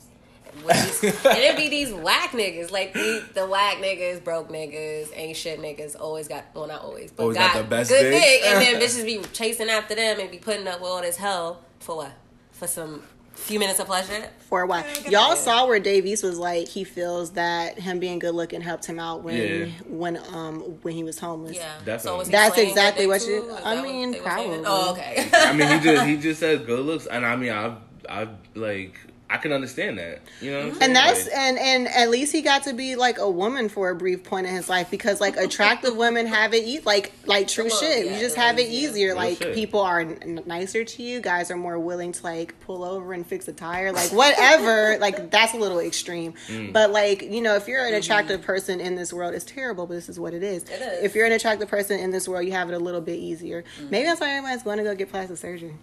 <laughs> and it be these whack niggas, like the, the whack niggas, broke niggas, ain't shit niggas. Always got well, not always, but always got, got the best good dick, and then <laughs> bitches be chasing after them and be putting up with all this hell for what? For some few minutes of pleasure for a while. Y'all saw where Dave East was like he feels that him being good looking helped him out when yeah. when um when he was homeless. Yeah, definitely. So that's exactly what you. I mean, probably. Oh, okay. I mean, he just he <laughs> just says good looks, and I mean, I I like I can understand that, you know. and that's like, and and at least he got to be like a woman for a brief point in his life because like attractive <laughs> women have it eat like like true shit. Yeah, you just have it easier. Like shit. people are n- nicer to you. Guys are more willing to like pull over and fix a tire. Like whatever. <laughs> like that's a little extreme. Mm. But like you know, if you're an mm-hmm. attractive mm-hmm. person in this world, it's terrible. But this is what it is. It is. If you're an attractive person in this world, you have it a little bit easier. Mm-hmm. Maybe that's why everybody's going to go get plastic surgery.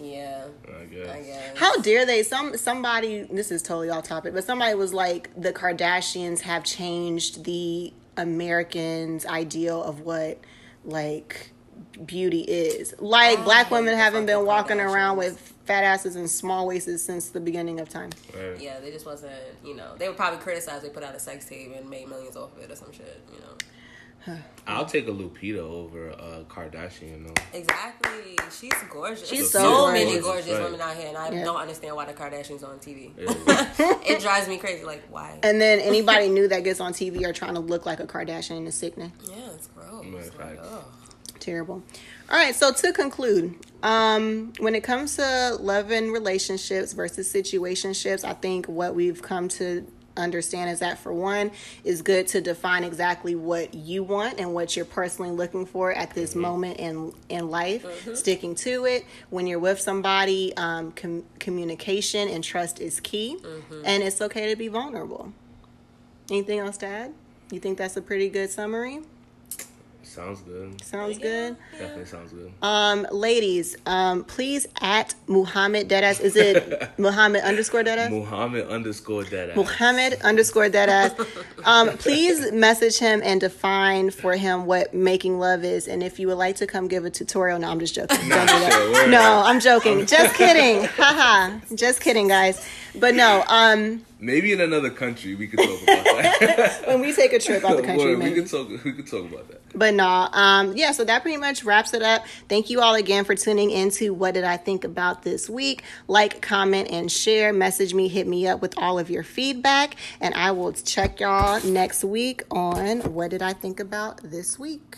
Yeah. I guess. I guess. How dare they? Some somebody. This is totally off topic, but somebody was like, the Kardashians have changed the Americans' ideal of what like beauty is. Like oh, black women haven't been walking around with fat asses and small waists since the beginning of time. Right. Yeah, they just wasn't. You know, they were probably criticized. They put out a sex tape and made millions off of it or some shit. You know. I'll take a Lupita over a Kardashian though. Exactly, she's gorgeous. She's so, so many gorgeous right. women out here, and I yeah. don't understand why the Kardashians on TV. Yeah. <laughs> it drives me crazy. Like why? And then anybody <laughs> new that gets on TV are trying to look like a Kardashian is sickening. Yeah, it's gross. Like, Terrible. All right, so to conclude, um, when it comes to love and relationships versus situationships, I think what we've come to understand is that for one is good to define exactly what you want and what you're personally looking for at this mm-hmm. moment in in life mm-hmm. sticking to it when you're with somebody um, com- communication and trust is key mm-hmm. and it's okay to be vulnerable anything else to add you think that's a pretty good summary Sounds good. Sounds good. Definitely sounds good. Um, ladies, um, please at Muhammad Deadass. Is it <laughs> Muhammad underscore Deadass? Muhammad underscore Deadass. Muhammad underscore Deadass. um, <laughs> please message him and define for him what making love is. And if you would like to come give a tutorial, no, I'm just joking. Don't do that. No, I'm joking. Just <laughs> kidding. Haha. just kidding, guys. But no, um maybe in another country we could talk about that. <laughs> when we take a trip out the <laughs> country, we could talk. We could talk about that. But no, um, yeah. So that pretty much wraps it up. Thank you all again for tuning into what did I think about this week. Like, comment, and share. Message me, hit me up with all of your feedback, and I will check y'all next week on what did I think about this week.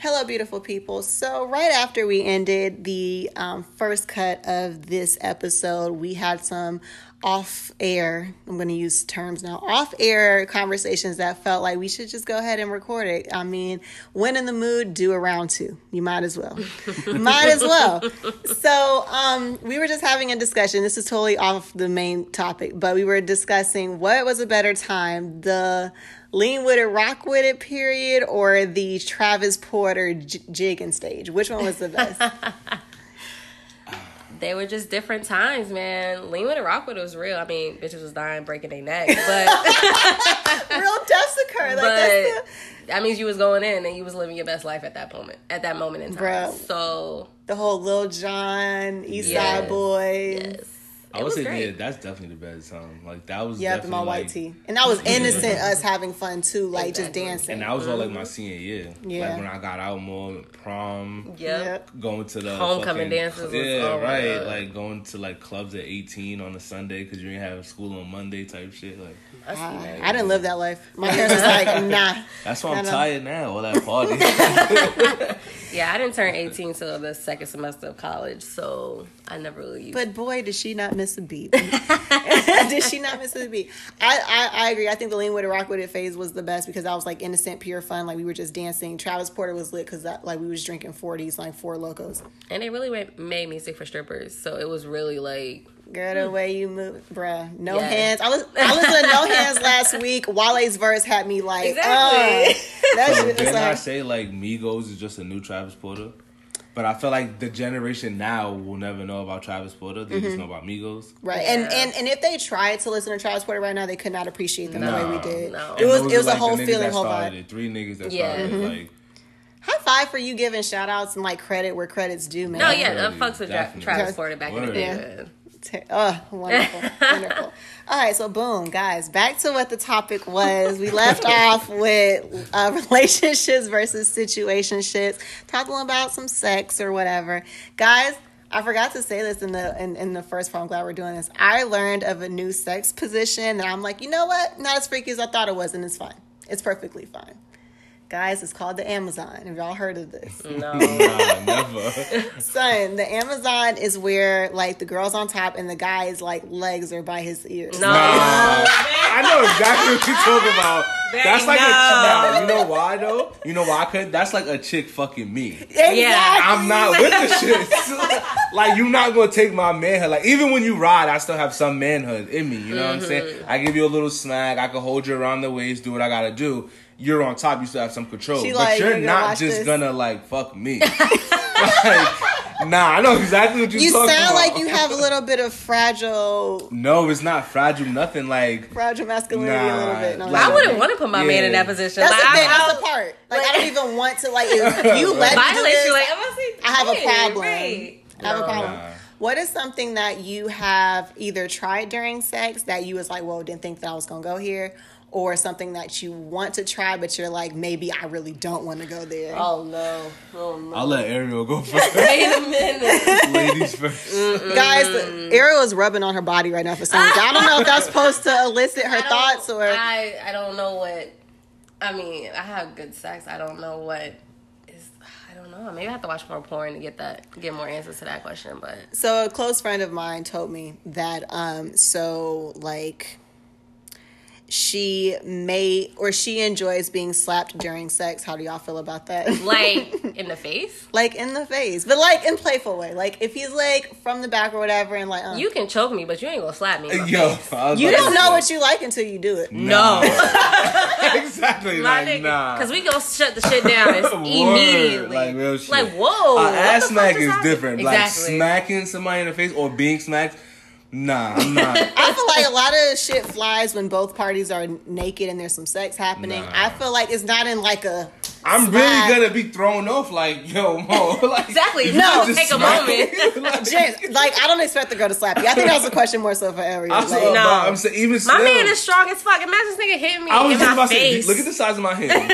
Hello, beautiful people. So, right after we ended the um, first cut of this episode, we had some off air, I'm going to use terms now, off air conversations that felt like we should just go ahead and record it. I mean, when in the mood, do a round two. You might as well. <laughs> might as well. So, um, we were just having a discussion. This is totally off the main topic, but we were discussing what was a better time the lean with it, rock with it period, or the Travis Porter j- jigging stage? Which one was the best? <laughs> they were just different times, man. Lean with it, rock with it was real. I mean, bitches was dying, breaking their neck, but <laughs> real deaths occur. Like but the, that means you was going in and you was living your best life at that moment, at that moment in time. Bruh. So the whole Lil Jon, East Yes. Side Boys. yes, I would was say great. yeah, that's definitely the best song. Like that was Yep, definitely my white like, tee. And that was innocent us having fun too, like just dancing. And that was all like my mm-hmm. senior year. Yeah. Like when I got out more, prom, Yep. Yep. going to the Homecoming fucking- dances Yeah, oh my right. Like going to like clubs at 18 on a Sunday because you didn't have school on Monday type shit. Like That's ah, I. I didn't live that life. My parents was like, <laughs> nah. that's why I I'm tired now. All that <laughs> party. <laughs> Yeah, I didn't turn 18 till the second semester of college, so I never really used But boy, did she not miss a beat. <laughs> <laughs> did she not miss a beat? I, I, I agree. I think the lean with it, rock with it phase was the best because I was like innocent, pure fun. Like we were just dancing. Travis Porter was lit because uh, like we was drinking 40s, like Four Lokos. And they really made music for strippers, so it was really like Girl, the way you move, bruh. No Yeah. hands. I was <laughs> I listened to No Hands last week. Wale's verse had me like, Exactly. uh, <laughs> that so shit is didn't I say like Migos is just a new Travis Porter? But I feel like the generation now will never know about Travis Porter. They Mm-hmm. just know about Migos. right. Yeah. And, and and if they tried to listen to Travis Porter right now, they could not appreciate them the way we did. No. It was it was are, a whole feeling, whole vibe. Three niggas that Yeah. started Mm-hmm. Like High five for you giving shout outs and like credit where credit's due, man. no, yeah, Definitely, that fucks with definitely. Travis Porter back in the day. Yeah. Man. Te- Oh, wonderful, <laughs> wonderful. All right, so boom, guys, back to what the topic was. We left <laughs> off with uh, relationships versus situationships, talking about some sex or whatever. Guys, I forgot to say this in the in, in the first part. I'm glad we're doing this. I learned of a new sex position, and I'm like, you know what? Not as freaky as I thought it was, and it's fine. It's perfectly fine. Guys, it's called the Amazon. Have y'all heard of this? No. <laughs> nah, never. <laughs> Son, the Amazon is where like the girl's on top and the guy's like legs are by his ears. No. Nah. <laughs> I know exactly what you're talking about. That's like no. a nah, you know why though? You know why I could? That's like a chick fucking me. Exactly. I'm not with the shit. like you're not gonna take my manhood. Like even when you ride, I still have some manhood in me. You know what I'm saying? Mm-hmm. I give you a little snag. I can hold you around the waist, do what I gotta do. You're on top. You still have some control, She but like, you're "Nigga, not just this." gonna like fuck me. <laughs> <laughs> like, nah, I know exactly what you're You talking sound about. like you have a little bit of fragile <laughs> No, it's not fragile. Nothing like. fragile masculinity a little bit. No, like- I wouldn't want to put my man in that position. That's like, the thing. I, That's the part. Like, I don't even want to like if you let me do violate this. Like, I'm gonna say, I have a problem. right. I have a problem. Nah. What is something that you have either tried during sex that you was like, well, didn't think that I was gonna go here, or something that you want to try but you're like, maybe I really don't want to go there. Oh no. Oh no. I'll let Ariel go <laughs> first. Wait a minute. Ladies first. Guys, Ariel is rubbing on her body right now for some reason. I don't know if that's supposed to elicit her I thoughts or. I I don't know what. I mean, I have good sex. I don't know what is. I don't know. Maybe I have to watch more porn to get that get more answers to that question. But So a close friend of mine told me that um so like she may or she enjoys being slapped during sex. How do y'all feel about that? <laughs> like in the face, like in the face, but like in playful way. Like if he's like from the back or whatever, and like uh, you can choke me, but you ain't gonna slap me. Yo, face. You don't know say- what you like until you do it. No. <laughs> exactly. My like, nigga, nah. because we gonna shut the shit down <laughs> as Word, immediately. like real shit. Like, whoa, A what ass smack just is happened? different. Like Exactly. smacking somebody in the face or being smacked. Nah, I'm not. <laughs> I feel like a lot of shit flies when both parties are naked and there's some sex happening. Nah. I feel like it's not in like a. I'm Smack. really gonna be thrown off. Like, yo, mo. <laughs> Like, Exactly. No, just take a moment. <laughs> like, Jen, like I don't expect the girl to slap you. I think that was a question more so for Ariel. Like, so, No. I'm saying even My still, man is strong as fuck. Imagine this nigga hitting me I was in just my about to say, face. look at the size of my hand.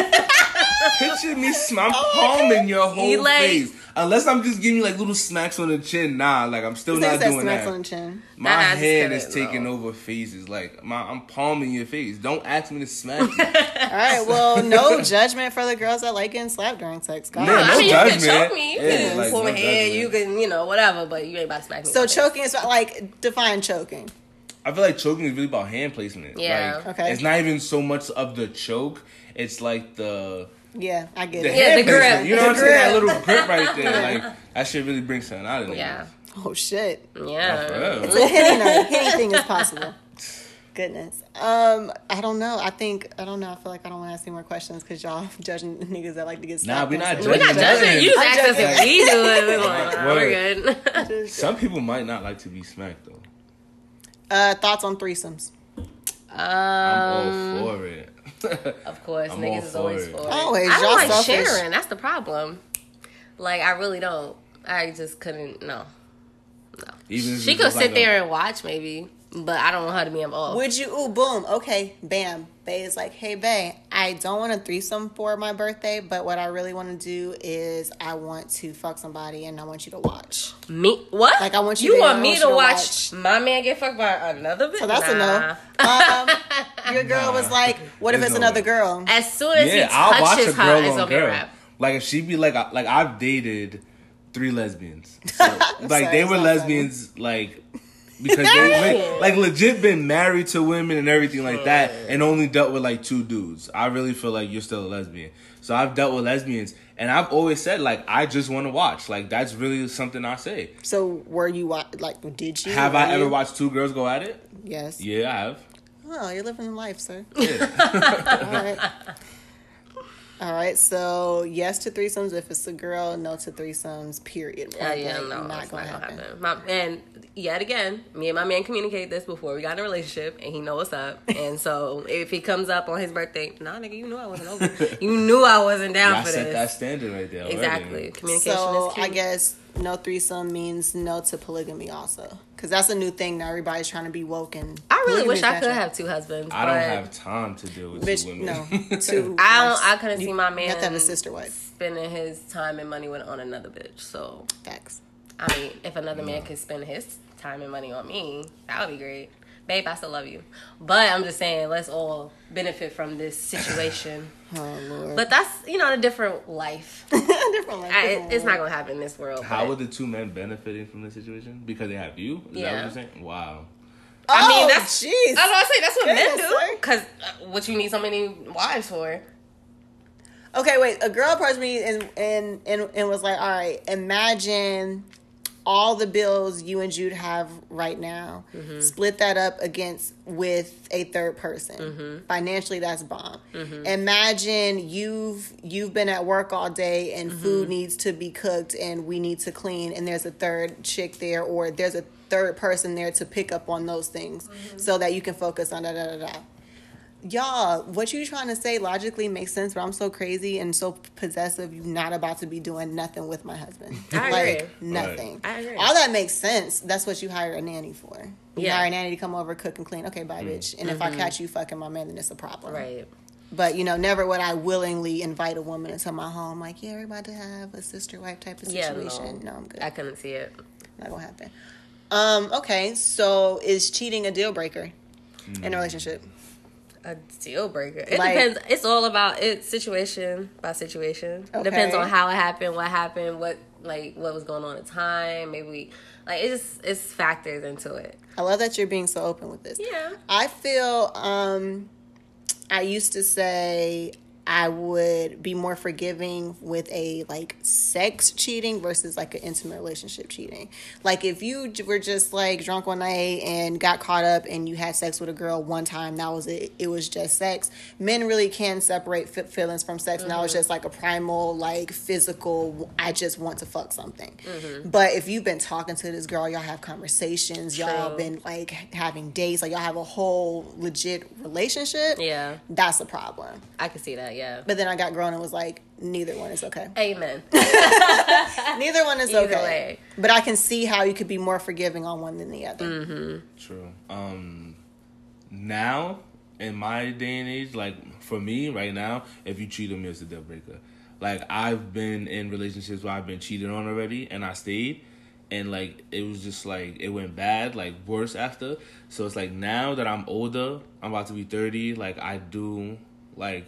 Picture me, <laughs> sm- I'm palming your whole like- face. Unless I'm just giving you like little smacks on the chin. Nah, like I'm still not said doing smacks that. on the chin. My Nah, I just hand is taking no. over faces. Like my, I'm palming your face. Don't ask me to smack you. <laughs> All right, well, no judgment for the girls that like getting slapped during sex. God. Yeah, I no mean, you judgment. can choke me. You Yeah, can like, pull no my hair. judgment. You can, you know, whatever. But you ain't about to smack me. So in face. choking is like define choking. I feel like choking is really about hand placement. Yeah. Like, Okay. It's not even so much of the choke. It's like the Yeah, I get the it. Yeah, the grip. placement. You know The what I'm saying? That little grip right there. <laughs> Like that shit really brings something out of niggas. Yeah. Oh shit. Yeah. It's a hitty night. Anything is possible. Goodness. Um, I don't know. I think I don't know. I feel like I don't want to ask any more questions because y'all <laughs> judging niggas that like to get smacked. Nah, we on not judging. We're not Judging judging. You just I'm asked us if we do it. We're like, nah, we're good. <laughs> Some people might not like to be smacked though. Uh, thoughts on threesomes? I'm Um, all for it. <laughs> of course, I'm all niggas is for always it. for it. Always, I don't y'all like selfish. sharing. That's the problem. Like, I really don't. I just couldn't. No. Even She could sit like there a- and watch, maybe, but I don't want her to be involved. Would you? Ooh, boom. Okay, bam. Bay is like, hey, Bay, I don't want a threesome for my birthday, but what I really want to do is I want to fuck somebody and I want you to watch. Me? What? Like, I want you You to- I want me want to you to watch, my man get fucked by another bitch? So that's a no. Um, <laughs> your girl was like, what if There's it's no another way. girl? As soon as Yeah, he I'll watch a touches her, girl it's on gonna be a Like if she be like, a- like I've dated three lesbians. <laughs> So, like sorry, they were not lesbians, like because they like legit been married to women and everything like that, and only dealt with like two dudes. I really feel like you're still a lesbian. So I've dealt with lesbians, and I've always said like I just want to watch. Like that's really something I say. So were you like? Did you? Have I ever watched two girls go at it? Yes. Yeah, I have. Oh, you're living life, sir. Yeah. <laughs> All right. All right. So yes to threesomes if it's a girl. No to threesomes. Period. Uh, yeah, yeah, Point no, blank. it's not gonna happen. My, and yet again, me and my man communicated this before we got in a relationship, and he know what's up. <laughs> And so if he comes up on his birthday, nah, nigga, you knew I wasn't over. you knew I wasn't down I for set that this. standard right there. already. Exactly. Communication So is key. I guess no threesome means no to polygamy also, because that's a new thing now. Everybody's trying to be woke and. I really wish I could have two husbands. I don't have time to deal with Bitch, two women. no, <laughs> two. <laughs> I don't. I couldn't You- see my man have to have a sister wife. spending his time and money with on another bitch. So Facts. I mean, if another man could spend his time and money on me, that would be great. Babe, I still love you. But I'm just saying, let's all benefit from this situation. Oh lord. but that's, you know, a different life. <laughs> different life. I, different it's not going to happen in this world. How but- are the two men benefiting from the situation? Because they have you? Is that Yeah. what you're saying? Wow. I mean, Oh, that's, jeez. that's what I say. That's what men do. Because uh, what you need so many wives for. Okay, wait. A girl approached me and and and, and was like, "All right, imagine all the bills you and Jude have right now. Mm-hmm. Split that up against with a third person. Mm-hmm. Financially, that's bomb. Imagine you've you've been at work all day and Mm-hmm. food needs to be cooked and we need to clean and there's a third chick there or there's a third person there to pick up on those things Mm-hmm. so that you can focus on da da da da." Y'all, what you trying to say logically makes sense, but I'm so crazy and so possessive. You're not about to be doing nothing with my husband. I like agree. nothing. I agree. All that makes sense. That's what you hire a nanny for. You Yeah. hire a nanny to come over, cook and clean. Okay, bye, mm. bitch. And if I mm-hmm. catch you fucking my man, then it's a problem. Right. But you know, never would I willingly invite a woman into my home. Like, yeah, we're about to have a sister wife type of situation. Yeah, situation. no. no, I'm good. I couldn't see it. Not gonna happen. Um. Okay. So, is cheating a deal breaker in a mm. relationship? A deal breaker. It Like- depends. It's all about it situation by situation. Okay. Depends on how it happened, what happened, what like what was going on at the time. Maybe like it's just it's factors into it. I love that you're being so open with this. Yeah. I feel um I used to say I would be more forgiving with a like sex cheating versus like an intimate relationship cheating. Like if you were just like drunk one night and got caught up and you had sex with a girl one time, that was it. It was just sex. Men really can separate f- feelings from sex. Now it's mm-hmm. just like a primal, like physical. I just want to fuck something. Mm-hmm. But if you've been talking to this girl, y'all have conversations, y'all been like having dates, like y'all have a whole legit relationship. Yeah, That's a problem. I can see that. Yeah. But then I got grown and was like, neither one is okay. Amen. <laughs> Neither one is Either okay. way. But I can see how you could be more forgiving on one than the other. Mm-hmm. True. Um, now in my day and age, like for me right now, if you cheat on me, it's a deal breaker. Like I've been in relationships where I've been cheated on already, and I stayed, and like it was just like it went bad, like worse after. So it's like now that I'm older, I'm about to be thirty. Like I do, like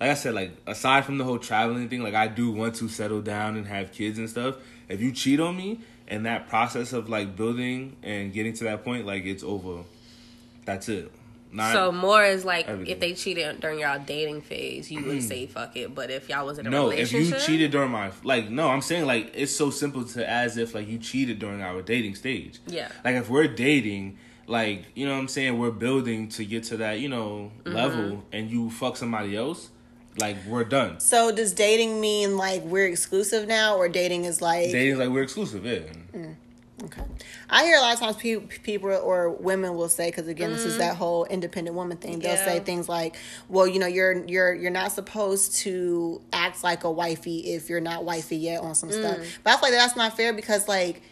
like I said, like aside from the whole traveling thing, like I do want to settle down and have kids and stuff. If you cheat on me, and that process of like building and getting to that point, like it's over. That's it. Not so more is like everything. if they cheated during your dating phase, you would say fuck it. But if y'all was in a no, relationship, if you cheated during my like no, I'm saying like it's so simple to as if like you cheated during our dating stage. Yeah. Like if we're dating, like you know what I'm saying, we're building to get to that you know mm-hmm. level, and you fuck somebody else. Like we're done. So does dating mean like we're exclusive now, or dating is like dating is like we're exclusive? Yeah. Mm. Okay. I hear a lot of times pe- people or women will say because again mm. this is mm-hmm. that whole independent woman thing. They'll yeah. say things like, "Well, you know, you're you're you're not supposed to act like a wifey if you're not wifey yet on some mm. stuff." But I feel like that's not fair because like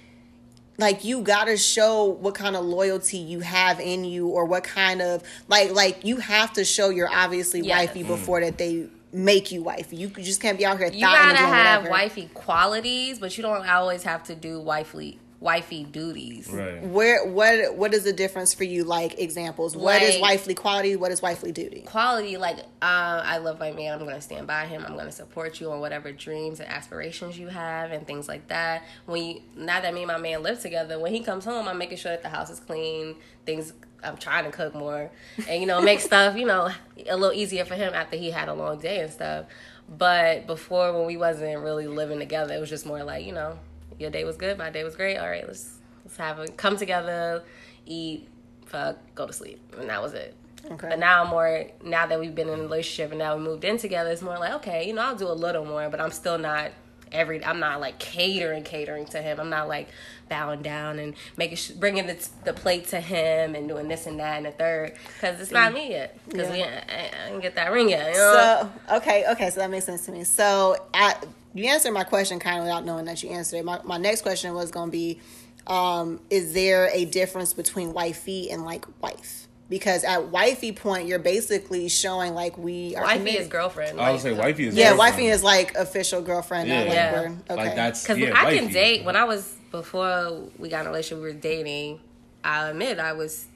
like you gotta show what kind of loyalty you have in you or what kind of like like you have to show you're obviously yes. wifey before that they make you wifey. You just can't be out here. You gotta have wifey qualities, but you don't always have to do wifely wifey duties. Right. Where what what is the difference for you? Like examples. Like, what is wifely quality? What is wifely duty? Quality, like uh, I love my man. I'm gonna stand by him. I'm gonna support you on whatever dreams and aspirations you have and things like that. When you, now that me and my man live together, when he comes home, I'm making sure that the house is clean. Things I'm trying to cook more and you know make stuff you know a little easier for him after he had a long day and stuff. But before when we wasn't really living together, it was just more like you know your day was good, my day was great. All right, let's let's have a come together, eat, fuck, go to sleep, and that was it. Okay. But now I'm more now that we've been in a relationship and now we moved in together. It's more like okay, you know, I'll do a little more, but I'm still not every. I'm not like catering, catering to him. I'm not like bowing down and making bringing the, the plate to him and doing this and that and the third because it's not me yet because yeah. we I, I, didn't get that ring yet. You know? So okay, okay, so that makes sense to me. So at you answered my question kind of without knowing that you answered it. My, my next question was going to be um, Is there a difference between wifey and like wife? Because at wifey point, you're basically showing like we are. Wifey committed. is girlfriend. I would say wifey is. Yeah, girlfriend. wifey is like official girlfriend. Yeah, like yeah. okay. Like that's because yeah, I can date. When I was before we got in a relationship, we were dating. I admit I was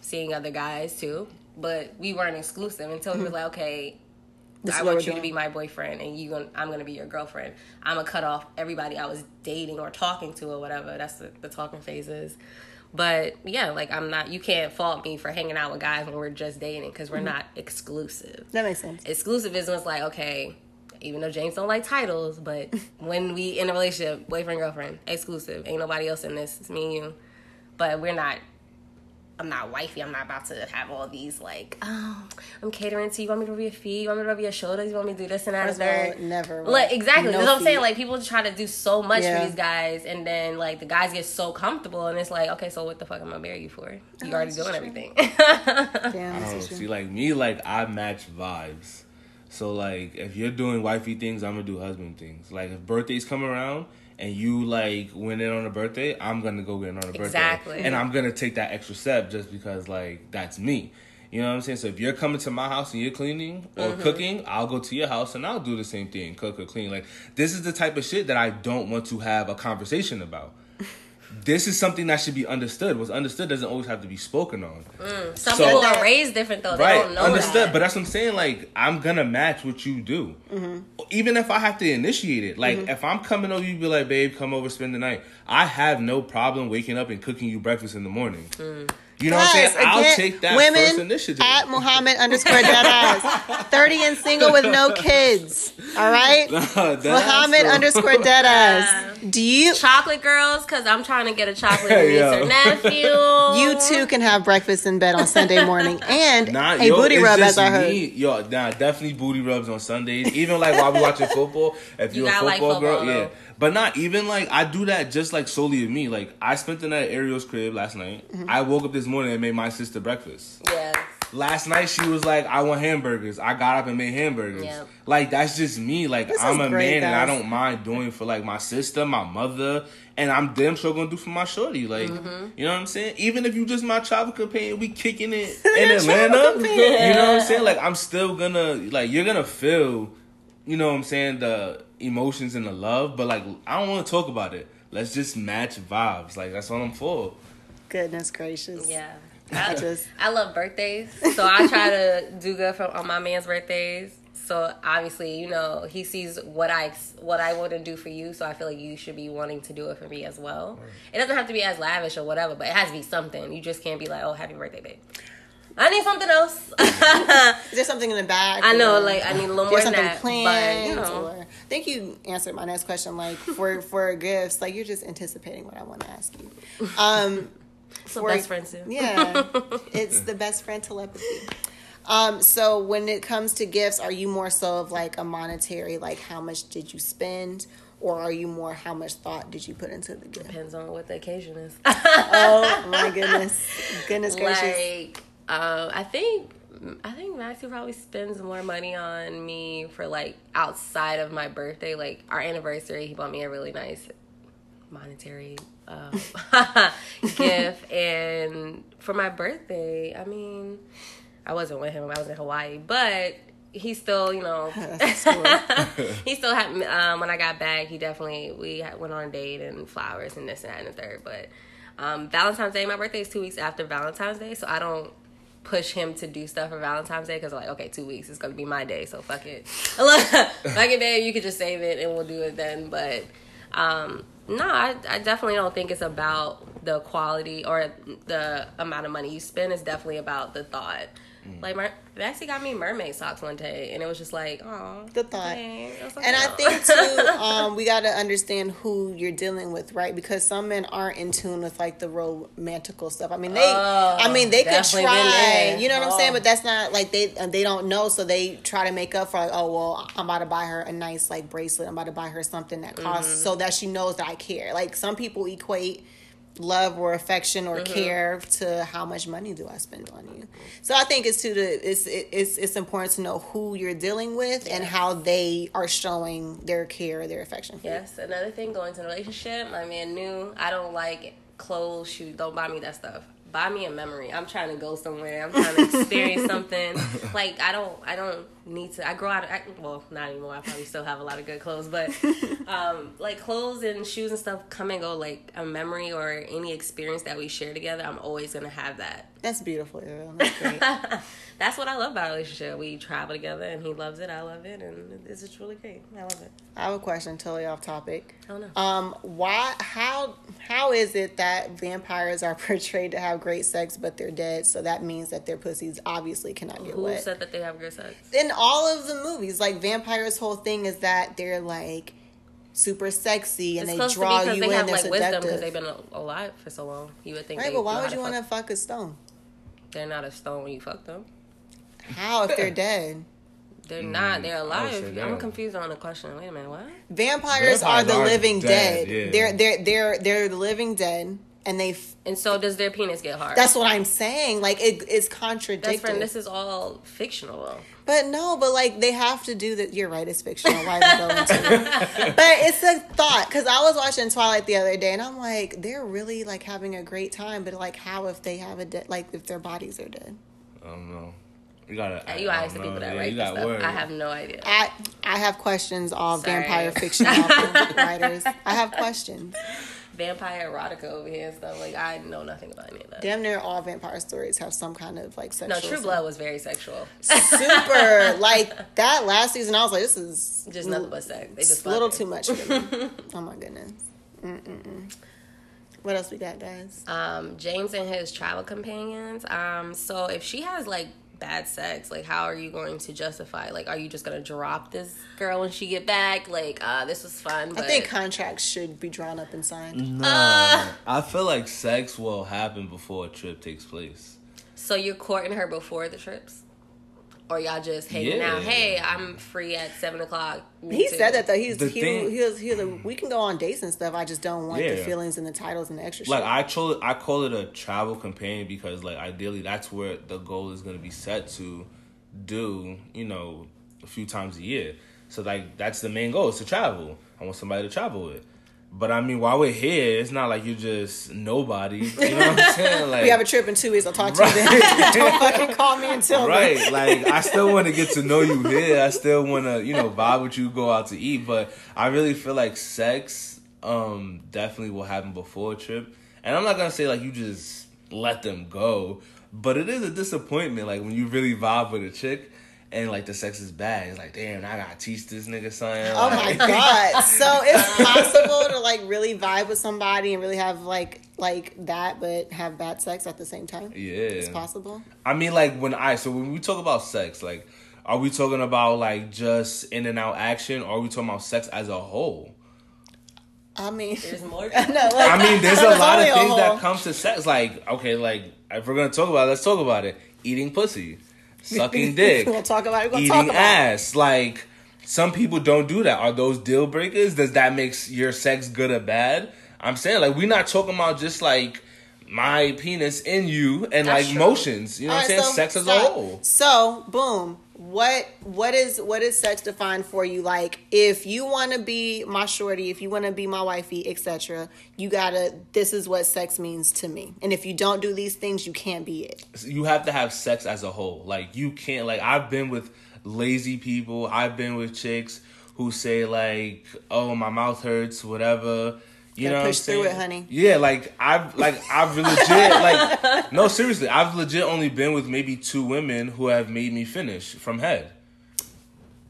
seeing other guys too, but we weren't exclusive until mm-hmm. we were like, okay, I want you to be my boyfriend, and you gonna, I'm gonna be your girlfriend. I'm gonna cut off everybody I was dating or talking to or whatever. That's the, the talking phases. But yeah, like I'm not. You can't fault me for hanging out with guys when we're just dating because we're mm-hmm. not exclusive. That makes sense. Exclusivism is like okay, even though James don't like titles, but <laughs> when we in a relationship, boyfriend girlfriend, exclusive. Ain't nobody else in this. It's me and you. But we're not I'm not wifey. I'm not about to have all these like, oh, I'm catering to you. You want me to rub your feet? You want me to rub your shoulders? You want me to do this and that? First and all, never. Like exactly. No That's what I'm saying. Like people try to do so much yeah. for these guys, and then like the guys get so comfortable, and it's like, okay, so what the fuck am I marry you for? You oh, already doing true. everything. <laughs> Damn, oh, see, like me, like I match vibes. So like if you're doing wifey things, I'm gonna do husband things. Like if birthdays come around and you like went in on a birthday, I'm gonna go get in on a birthday. Exactly. And I'm gonna take that extra step just because like that's me. You know what I'm saying? So if you're coming to my house and you're cleaning or mm-hmm. cooking, I'll go to your house and I'll do the same thing, cook or clean. Like this is the type of shit that I don't want to have a conversation about this is something that should be understood. What's understood doesn't always have to be spoken on. Mm, some so, people are raised different though. Right, understood. That. But that's what I'm saying. Like I'm gonna match what you do, mm-hmm. even if I have to initiate it. Like mm-hmm. if I'm coming over, you be like, "Babe, come over, spend the night." I have no problem waking up and cooking you breakfast in the morning. Mm. You know what I'm saying? Again, I'll take that women first initiative. At Muhammad underscore dead 30 and single with no kids. All right? <laughs> No, Muhammad so. underscore dead ass. Do you. Chocolate girls, because I'm trying to get a chocolate <laughs> niece or nephew. <laughs> You too can have breakfast in bed on Sunday morning and nah, a yo, booty rub, as I heard. Me. Yo, nah, definitely booty rubs on Sundays. Even like while we watching football, if you're a football, like football girl, though. yeah. But not even like I do that just like solely of me. Like I spent the night at Ariel's crib last night. Mm-hmm. I woke up this morning and made my sister breakfast. Yes. last night she was like, I want hamburgers. I got up and made hamburgers. Yep. Like that's just me. Like this I'm a great, man guys. and I don't mind doing for like my sister, my mother, and I'm damn sure gonna do for my shorty. Like mm-hmm. you know what I'm saying? Even if you just my travel companion, we kicking it <laughs> in Atlanta. you know what I'm saying? Like I'm still gonna like you're gonna feel, you know what I'm saying, the emotions and the love, but like I don't wanna talk about it. Let's just match vibes. Like that's what I'm for. Goodness gracious. Yeah. I just I love birthdays, so I try to do good for on my man's birthdays. So obviously, you know, he sees what I what I want to do for you, so I feel like you should be wanting to do it for me as well. Right. It doesn't have to be as lavish or whatever, but it has to be something. You just can't be like, "Oh, happy birthday, babe." I need something else. <laughs> Is there something in the bag? I know, like I need a little more something that, planned. But, you know. or, I think you answered my next question. Like for <laughs> for gifts, like you're just anticipating what I want to ask you. Um, <laughs> so for, best friend soon. Yeah, it's the best friend telepathy. Um, so when it comes to gifts, are you more so of like a monetary, like how much did you spend, or are you more how much thought did you put into the gift? Depends on what the occasion is. oh my goodness, goodness gracious! Like, uh, I think I think Maxie probably spends more money on me for like outside of my birthday. Like our anniversary, he bought me a really nice monetary um, <laughs> gift. And for my birthday, I mean, I wasn't with him. I was in Hawaii, but he still, you know, <laughs> <laughs> he still had. Um, when I got back, he definitely we went on a date and flowers and this and that and the third. But um, Valentine's Day, my birthday is two weeks after Valentine's Day, so I don't push him to do stuff for Valentine's Day because like, okay, two weeks is gonna be my day, so fuck it. <laughs> fuck it, babe. You could just save it and we'll do it then. But um, no, I, I definitely don't think it's about the quality or the amount of money you spend. It's definitely about the thought. Mm. Like my Maxie got me mermaid socks one day, and it was just like, oh, the thought. Like, and I think too, <laughs> um, we got to understand who you're dealing with, right? Because some men aren't in tune with like the romantical stuff. I mean, they, oh, I mean, they could try, you know what oh. I'm saying? But that's not like they they don't know, so they try to make up for like, oh well, I'm about to buy her a nice like bracelet. I'm about to buy her something that costs, mm-hmm. so that she knows that I care. Like some people equate love or affection or mm-hmm. care to how much money do I spend on you. So I think it's to the it's it's it's important to know who you're dealing with and how they are showing their care, their affection. yes, another thing going to a relationship, my man knew I don't like clothes, shoes. Don't buy me that stuff buy me a memory. I'm trying to go somewhere. I'm trying to experience <laughs> something. Like I don't, I don't need to. I grow out. Of, I, well, not anymore. I probably still have a lot of good clothes, but <laughs> um, like clothes and shoes and stuff come and go. Like a memory or any experience that we share together, I'm always gonna have that. That's beautiful. That's great. <laughs> That's what I love about our relationship. We travel together, and he loves it. I love it, and it's just really great. I love it. I have a question, totally off topic. Oh no. Um, why? How? How is it that vampires are <laughs> portrayed to have great sex, but they're dead? So that means that their pussies obviously cannot get Who wet. Who said that they have great sex? In all of the movies, like vampires' whole thing is that they're like super sexy and it's they draw you they in. Have, they're like, seductive because they've been alive for so long. You would think, right? But why would you want to fuck a stone? They're not a stone when you fuck them. How if they're <laughs> dead? They're mm, not. They're alive. I'm confused on the question. Wait a minute. What? Vampires, Vampires are the are living dead. dead. Yeah. They're they're they're they're the living dead, and they. F- and so does their penis get hard? That's what I'm saying. Like it, it's contradictory. friend, this is all fictional. Though. But no, but like they have to do that. You're right. It's fictional. Why we go into it? <laughs> But it's a thought because I was watching Twilight the other day, and I'm like, they're really like having a great time. But like, how if they have a de- like if their bodies are dead? I don't know. You gotta. Uh, you ask the people that yeah, write this stuff. I have no idea. I I have questions. All Sorry. vampire fiction <laughs> writers. I have questions. Vampire erotica over here and stuff. Like I know nothing about any of that. Damn near all vampire stories have some kind of like sexual. No, True Blood was very sexual. Super. <laughs> like that last season, I was like, this is just nothing but sex. They just a little too much for me. <laughs> oh my goodness. Mm-mm-mm. What else we got, guys? Um, James and his travel companions. Um, so if she has like bad sex like how are you going to justify like are you just gonna drop this girl when she get back? Like uh this was fun but... i think contracts should be drawn up and signed. No uh, i feel like sex will happen before a trip takes place. So you're courting her before the trips or y'all just hanging Yeah. out? Hey, I'm free at seven o'clock. He too. said that though. He's The he, thing- he was he was like, we can go on dates and stuff. I just don't want the feelings and the titles and the extra like shit. I call it, I call it a travel companion because like ideally that's where the goal is going to be set to do you know a few times a year. So like that's the main goal is to travel. I want somebody to travel with. But I mean, while we're here, it's not like you're just nobody. You know what I'm <laughs> saying? Like we have a trip in two weeks. I'll talk to you then. <laughs> don't <laughs> fucking call me until right then. like i still want to get to know you here i still want to you know vibe with you go out to eat but i really feel like sex um definitely will happen before a trip and i'm not gonna say like you just let them go but it is a disappointment like when you really vibe with a chick and like the sex is bad it's like damn i gotta teach this nigga something Oh my <laughs> god! So <laughs> it's possible to like really vibe with somebody and really have like like that, but have bad sex at the same time. yeah It's possible. I mean, like when I so when we talk about sex, like, are we talking about like just in and out action, or are we talking about sex as a whole? I mean, There's <laughs> more. no, like, I mean, there's a lot of things that whole- come to sex. Like, okay, like if we're gonna talk about, it, let's talk about it. Eating pussy, sucking <laughs> dick, We'll talk about it. We'll eating talk about it. ass. Like, some people don't do that. Are those deal breakers? Does that make your sex good or bad? I'm saying, like, we're not talking about just like my penis in you and like motions. You know what I'm All saying? so sex as a whole. So, boom. What what is what is sex defined for you? Like, if you want to be my shorty, if you want to be my wifey, etc., you gotta. This is what sex means to me. And if you don't do these things, you can't be it. you have to have sex as a whole. Like you can't like I've been with lazy people. I've been with chicks who say like, "Oh, my mouth hurts," whatever. You Gotta know, what I'm push through saying? it, honey. Yeah, like I've like I've legit like no seriously, I've legit only been with maybe two women who have made me finish from head.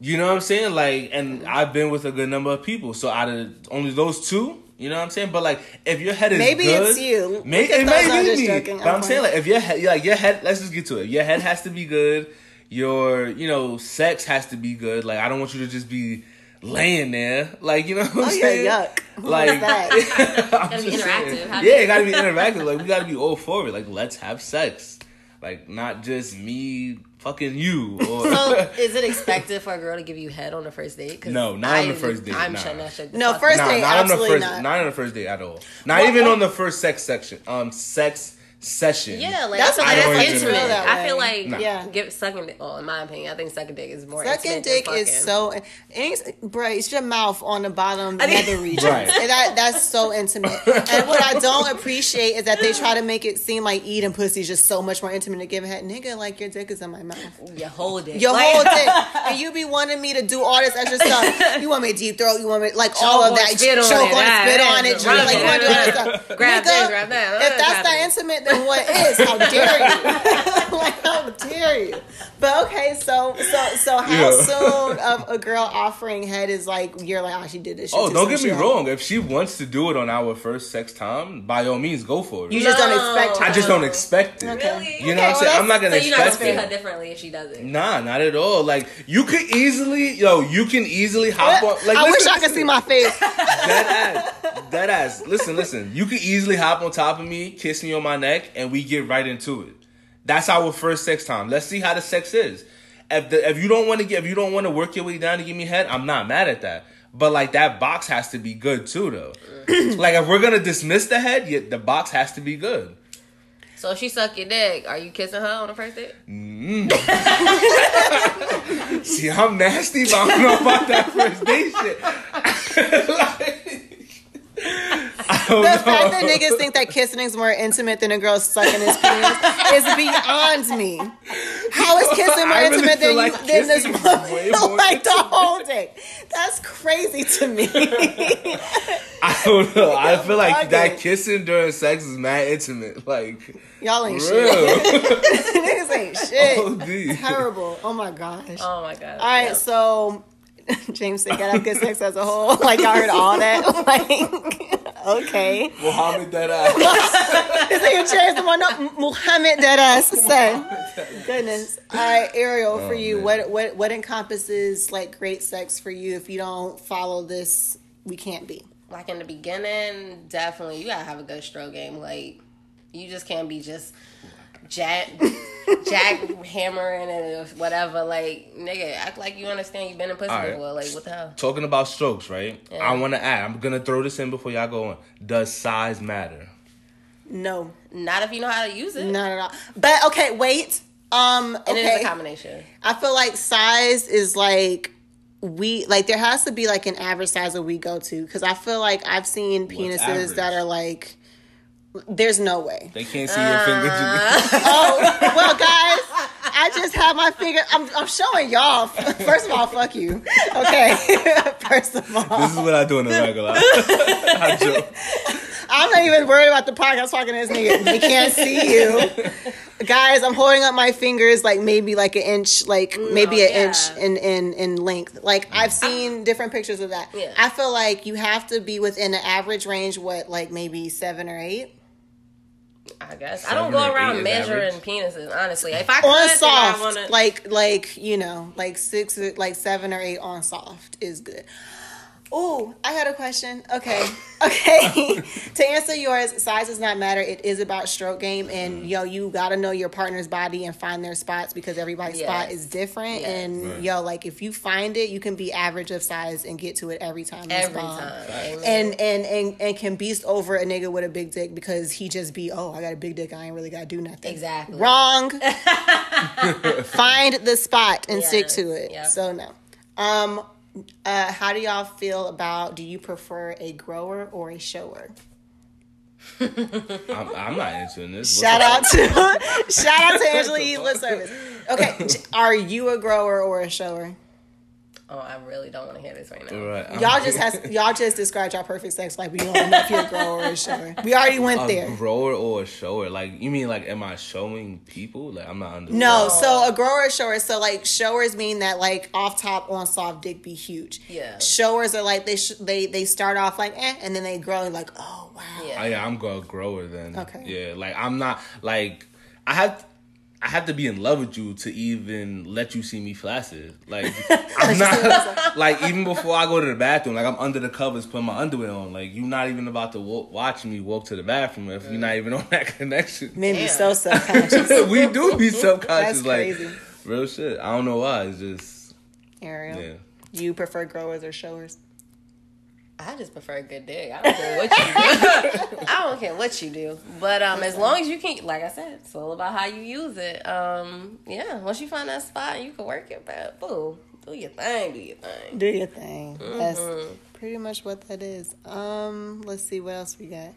You know what I'm saying? Like, and I've been with a good number of people. So out of only those two, you know what I'm saying? But like, if your head is Maybe good, it's you. Maybe it at those, I'm may be me. joking. But I'm I'm saying like, if your head, like your head, let's just get to it. Your head has to be good. Your, you know, sex has to be good. Like, I don't want you to just be laying there, like you know what I'm Oh yeah, saying? yuck. What Like, that? <laughs> Gotta be interactive. saying. Yeah, you- it gotta be <laughs> interactive. Like we gotta be all for it. Like let's have sex. Like not just me fucking you or So, <laughs> is it expected for a girl to give you head on the first date? No, not on the first date, I'm nah. shutting that shit. No, first down. nah, date, not on the first not. not on the first date at all. Not Well, even well- on the first sex section. Um sex session. Yeah, like That's I feel I like don't that's intimate. that I feel like Nah. Yeah. give sucking. dick- Well, in my opinion, I think sucking dick is more. Sucking dick than is so, it's, bro. It's your mouth on the bottom I think- nether regions. <laughs> Right. And that that's so intimate. And what I don't appreciate is that they try to make it seem like eating pussy is just so much more intimate to give a head. Nigga, like your dick is in my mouth. Your whole dick. Your Like- whole <laughs> dick. And you be wanting me to do all this extra stuff. You want me to deep throat, you want me like all of that. spit on choke it, on it, spit on it. rub Like you want to do all that stuff. Grab Nigga, grab that. If that's that intimate, then what is? How <laughs> dare you? <laughs> like how dare you? But okay, so so so how Yeah. soon of a girl offering head is like you're like oh she did this. She Oh, don't get me shit. wrong. If she wants to do it on our first sex time, by all means, go for it. You just don't No. expect. I just don't expect it. Okay. Really? You know Okay, what I'm well, saying? I'm not gonna you're not gonna expect treat her differently if she does it. Nah, not at all. Like you could easily, yo, you can easily hop on. Like, I wish I could see my face. <laughs> Dead ass. Dead ass. Listen, listen. You could easily hop on top of me, kiss me on my neck, and we get right into it. That's our first sex time. Let's see how the sex is. If the, if you don't want to get if you don't want to work your way down to give me head, I'm not mad at that. But like that box has to be good too, though. <clears throat> like if we're gonna dismiss the head, yeah, the box has to be good. So she suck your dick, are you kissing her on the first date? Mm-hmm. <laughs> See, I'm nasty, but I don't know about that first date shit. <laughs> Don't <laughs> Oh, the know. fact that niggas think that kissing is more intimate than a girl sucking his penis is beyond me. How is kissing more I really intimate than like you than this kissing is woman? way more <laughs> like the whole thing? That's crazy to me. <laughs> I don't know. I feel like bugging. that kissing during sex is mad intimate. Like Y'all ain't shit. niggas ain't shit. OD. Terrible. Oh my gosh. Oh my god. All right, so <laughs> James said, "Gotta have good sex as a whole." <laughs> Like I heard all that. <laughs> Like, okay. Muhammad that ass. Is that your chance? The one no, Muhammad that ass said. Goodness. All right, Ariel, oh, for Oh, you, man. what what what encompasses like great sex for you? If you don't follow this, we can't be. like in the beginning, definitely you gotta have a good stroke game. Like you just can't be just jack jack <laughs> hammering and whatever. Like nigga, act like you understand. You've been in pussy All right. before. Like what the hell? Talking about strokes, right? Yeah. I want to add. I'm gonna throw this in before y'all go on. Does size matter? No, Not if you know how to use it. not at all. But okay, wait. Um, And it is a combination. I feel like size is like we like there has to be like an average size that we go to because I feel like I've seen penises that are like there's no way. They can't see your fingers. Uh. <laughs> Oh well, guys, I just have my finger. I'm I'm showing y'all. First of all, fuck you. Okay. <laughs> First of all, this is what I do in the regular. <laughs> I joke. I'm not even worried about the podcast talking to this nigga. They can't see you. Guys, I'm holding up my fingers like maybe like an inch, like maybe an yeah. inch in, in, in length. Like I've ah. seen different pictures of that. Yeah. I feel like you have to be within an average range, what, like maybe seven or eight? I guess I don't go around measuring average. penises. Honestly, if I could, On then I soft, wanna, like like you know, like six, like seven or eight on soft is good. Ooh, I got a question. Okay, <laughs> okay. to answer yours, size does not matter. It is about stroke game, and yo, you gotta know your partner's body and find their spots because everybody's spot is different. Yes. And Right. yo, like if you find it, you can be average of size and get to it every time. Every time. Amen. And, and and and can beast over a nigga with a big dick because he just be oh I got a big dick I ain't really gotta do nothing Exactly. wrong <laughs> find the spot and stick to it yep. so no um uh how do y'all feel about do you prefer a grower or a shower? <laughs> I'm, I'm not answering this. <laughs> shout out to shout out to angela Yee lip service. Okay are you a grower or a shower oh, I really don't want to hear this right now. Right. Y'all just has y'all just described your perfect sex life We you don't know if you're a grower or a shower we already went a there grower or a shower? Like you mean like am I showing people? Like I'm not under. No, so a grower or shower. So like showers mean that like off top on soft dick be huge. Yeah. Showers are like they sh- they they start off like eh, and then they grow and like oh wow. Yeah. I, yeah, I'm a grower then. Okay. Yeah, like I'm not like I have I have to be in love with you to even let you see me flaccid. Like <laughs> I'm not like even before I go to the bathroom, like I'm under the covers putting my underwear on. Like you're not even about to wa- watch me walk to the bathroom if you're not even on that <laughs> connection. Made me Damn. so subconscious. <laughs> we do be subconscious, That's like crazy. real shit. I don't know why. It's just Ariel, yeah. you prefer growers or showers? I just prefer a good dick. I don't care what you do. <laughs> I don't care what you do. But um, as long as you can, like I said, it's all about how you use it. Um, yeah. Once you find that spot, you can work it. But boo, do your thing. Do your thing. Do your thing. That's Mm-hmm. pretty much what that is. Um, let's see what else we got.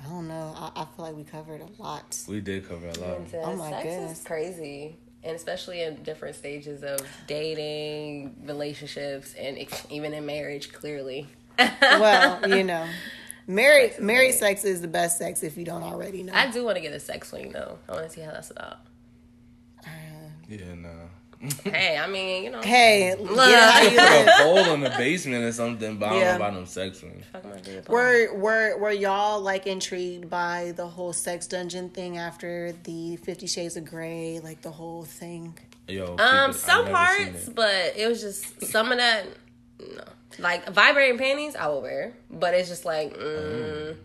I don't know. I, I feel like we covered a lot. We did cover a lot. And, Oh my sex goodness. is crazy. And especially in different stages of dating, relationships, and ex- even in marriage, clearly. <laughs> Well, you know, married married sex is the best sex if you don't already know. I do want to get a sex swing though. I want to see how that's about. Yeah, no. <laughs> hey, I mean, you know, hey, look. it how you Put a hole in the basement or something, but I don't know about them sex rooms. fuck my dude. Were were were y'all like intrigued by the whole sex dungeon thing after the Fifty Shades of Grey, like the whole thing? Yo, Um, it. Some parts, it. but it was just some of that. No, like vibrating panties, I will wear, but it's just like, mm,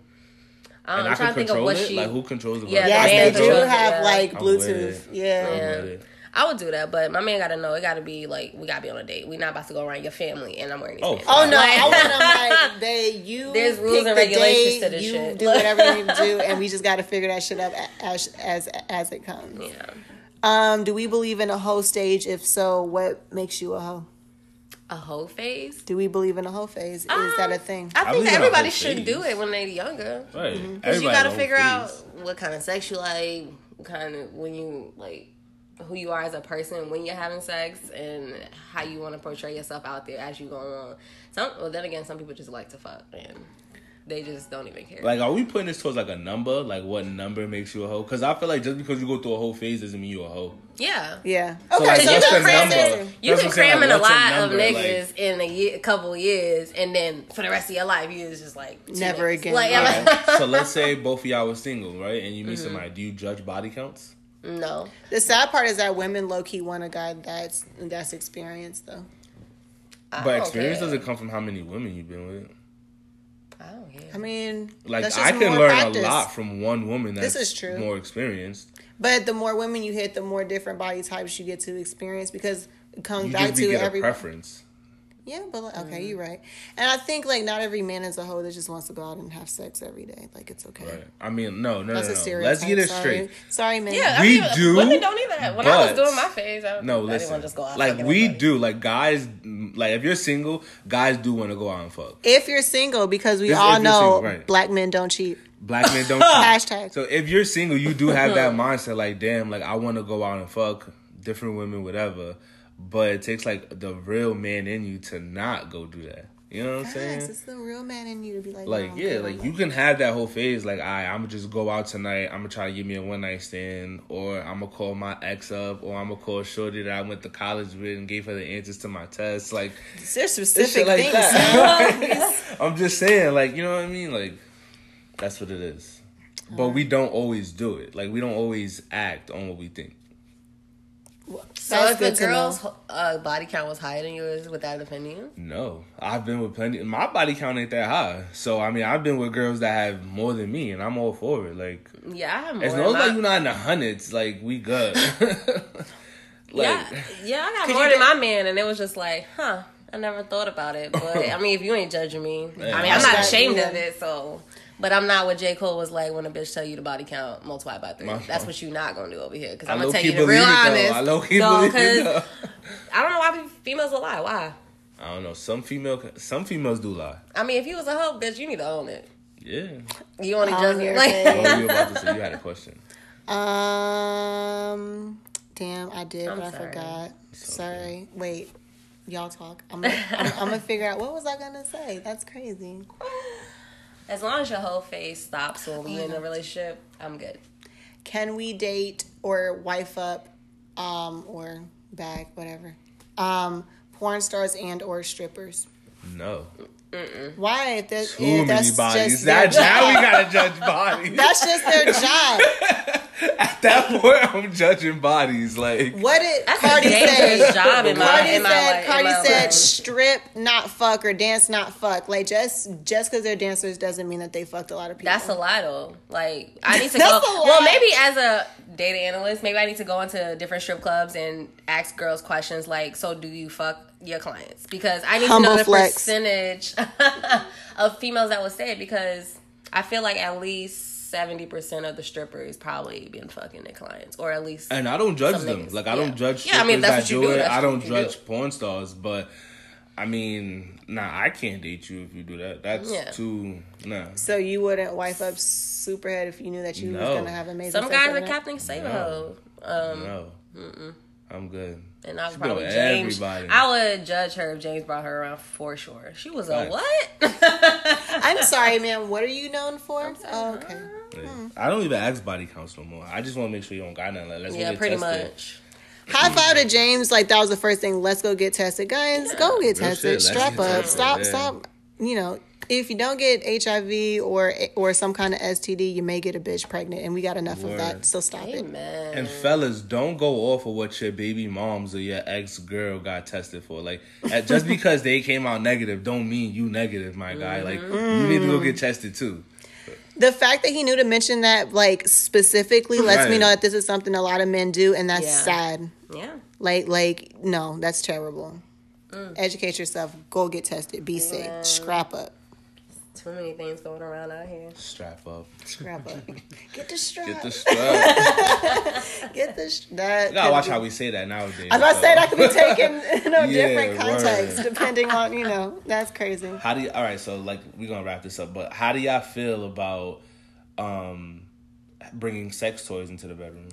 I don't, And I'm trying to think of what it. she. Like who controls the Yeah. Yes, they do have yeah. like I'm with Bluetooth. it. Yeah. I'm Yeah. with it. I would do that, but my man got to know. It got to be like we got to be on a date. We not about to go around your family, and I'm wearing these Oh, pants. Oh no, Like- I want them like they you. <laughs> There's rules and the regulations date, to this you shit. do whatever you do, <laughs> and we just got to figure that shit out as as as it comes. Yeah. Um, do we believe in a hoe stage? If so, what makes you a hoe? A whole phase. Do we believe in a whole phase? Is that a thing? I I think believe in a everybody should phase. do it when they're younger. Right. Mm-hmm. Because you got to knows figure out what kind of sex you like, kind of when you like who you are as a person when you're having sex, and how you want to portray yourself out there as you go on. Some, well, then again, some people just like to fuck and they just don't even care. Like, are we putting this towards like a number? Like, what number makes you a hoe? Because I feel like just because you go through a whole phase doesn't mean you're a hoe. yeah. Yeah. So, Okay, like, so you can the cram in, you can what I'm saying, cram in like, a lot number? of Like, niggas in a year, couple years, and then for the rest of your life, you is just like Never niggas. again. Like, Right. So let's <laughs> say both of y'all were single, right? And you Mm-hmm. meet somebody. Do you judge body counts? no, The sad part is that women low key want a guy that's that's experienced though. But experience care. doesn't come from how many women you've been with. Yeah. I mean, Like that's just I can more learn practice. a lot from one woman that's This is true. more experienced. But the more women you hit, the more different body types you get to experience because it comes You back just to be get a every. preference. Yeah, but like, okay, Mm. you're right. And I think like not every man is a hoe that just wants to go out and have sex every day. Like it's okay. Right. I mean, no, no, That's no, a stereotype. Let's get it Sorry. straight. Sorry, man. Yeah, We I mean, do, Women don't either. When I was doing my phase, I, No, I didn't listen. want to just go out. like we everybody. do. Like guys, like if you're single, guys do want to go out and fuck. If you're single, because we If- all if know single, right. black men don't cheat. Black men don't. <laughs> cheat. Hashtag. So if you're single, you do have that <laughs> mindset. Like, damn, like I want to go out and fuck different women, whatever. But it takes like the real man in you to not go do that. You know what I'm saying? It's the real man in you to be like, Like no, yeah, like you can have that whole phase. Like, I, I'm gonna just go out tonight. I'm gonna try to give me a one night stand, or I'm gonna call my ex up, or I'm gonna call Shorty that I went to college with and gave her the answers to my tests. Like There's specific like things. that. <laughs> I'm just saying, like you know what I mean. Like that's what it is. But we don't always do it. Like we don't always act on what we think. So That's if good a girl's uh, body count was higher than yours, would that offend you? No, I've been with plenty. My body count ain't that high, so I mean, I've been with girls that have more than me, and I'm all for it. Like Yeah, I have more. as long as my- like you're not in the hundreds, like we good. <laughs> <laughs> like yeah, yeah, I got Could more you than get- my <laughs> man, and it was just like, huh. I never thought about it, but I mean, if you ain't judging me, Yeah. I mean, I'm not ashamed of it. So, but I'm not what J Cole was like when a bitch tell you the body count multiply by three. My That's fault. what you're not gonna do over here because I I'm gonna low tell key you the real it honest. though. I low key So, believe 'cause it. Though. I don't know why females will lie. Why? I don't know. Some female, some females do lie. I mean, if you was a hoe, bitch, you need to own it. Yeah. You only On just your like face. You about to say? You had a question. Um, damn, I did, I'm but I forgot. It's Sorry. Wait, y'all talk. I'm gonna, I'm, I'm gonna figure out what was I gonna say. That's crazy. <laughs> as long as your whole face stops when we're in a relationship, I'm good. Can we date or wife up, um, or bag whatever, um, porn stars and or strippers? No. Why? If, that, Too if many that's bodies. just their That, now we job. gotta judge bodies. <laughs> That's just their job. <laughs> <laughs> At that point, I'm judging bodies. Like, What did That's Cardi a say? job in my Cardi in my said, life. Cardi in my said, life. strip, not fuck, or dance, not fuck. Like just just because they're dancers doesn't mean that they fucked a lot of people. That's a lie though. Like I need to <laughs> That's go. a lie. Well, maybe as a data analyst, maybe I need to go into different strip clubs and ask girls questions like, "So do you fuck your clients?" Because I need Humble to know the flex. percentage <laughs> of females that would say it. Because I feel like at least seventy percent of the strippers probably been fucking their clients, or at least and I don't judge them. niggas, Like, I yeah. don't judge Yeah, I mean, that's that what you do do, it. that's I don't what you judge porn stars, but I mean, nah, I can't date you if you do that. That's Yeah. too nah. so you wouldn't wife up Superhead if you knew that you was gonna have amazing. some guys are? Captain Save a No. hoe. Um, No, I'm good. And I would She probably James. everybody. I would judge her if James brought her around for sure. She was a Facts. what? <laughs> I'm sorry, man. What are you known for? Oh, okay. Hmm. I don't even ask body counts no more. I just want to make sure you don't got nothing. Like, let's go yeah, get pretty tested. much. High five to James. Like that was the first thing. Let's go get tested, guys. Go get Real tested. shit, let's Strap up. tested, Stop. yeah. Stop. You know, if you don't get HIV or or some kind of STD, you may get a bitch pregnant, and we got enough of that. So stop it. And fellas, don't go off of what your baby moms or your ex girl got tested for. Like, just because they came out negative, don't mean you negative, my guy. Like, mm-hmm. you need to go get tested too. The fact that he knew to mention that, like specifically, lets me know that this is something a lot of men do, and that's Yeah. sad. yeah. Like, like no, that's terrible. Mm. Educate yourself. Go get tested. Be safe. Yeah. Scrap up. <laughs> Too many things going around out here. Strap up. Strap up. <laughs> Get the strap. Get the strap. <laughs> Get the sh- that. you gotta watch be- how we say that nowadays. I was about to so. say that could be taken in a Yeah, different context, word. depending on you know. That's crazy. How do you? All right, so like we're gonna wrap this up, but how do y'all feel about um bringing sex toys into the bedroom?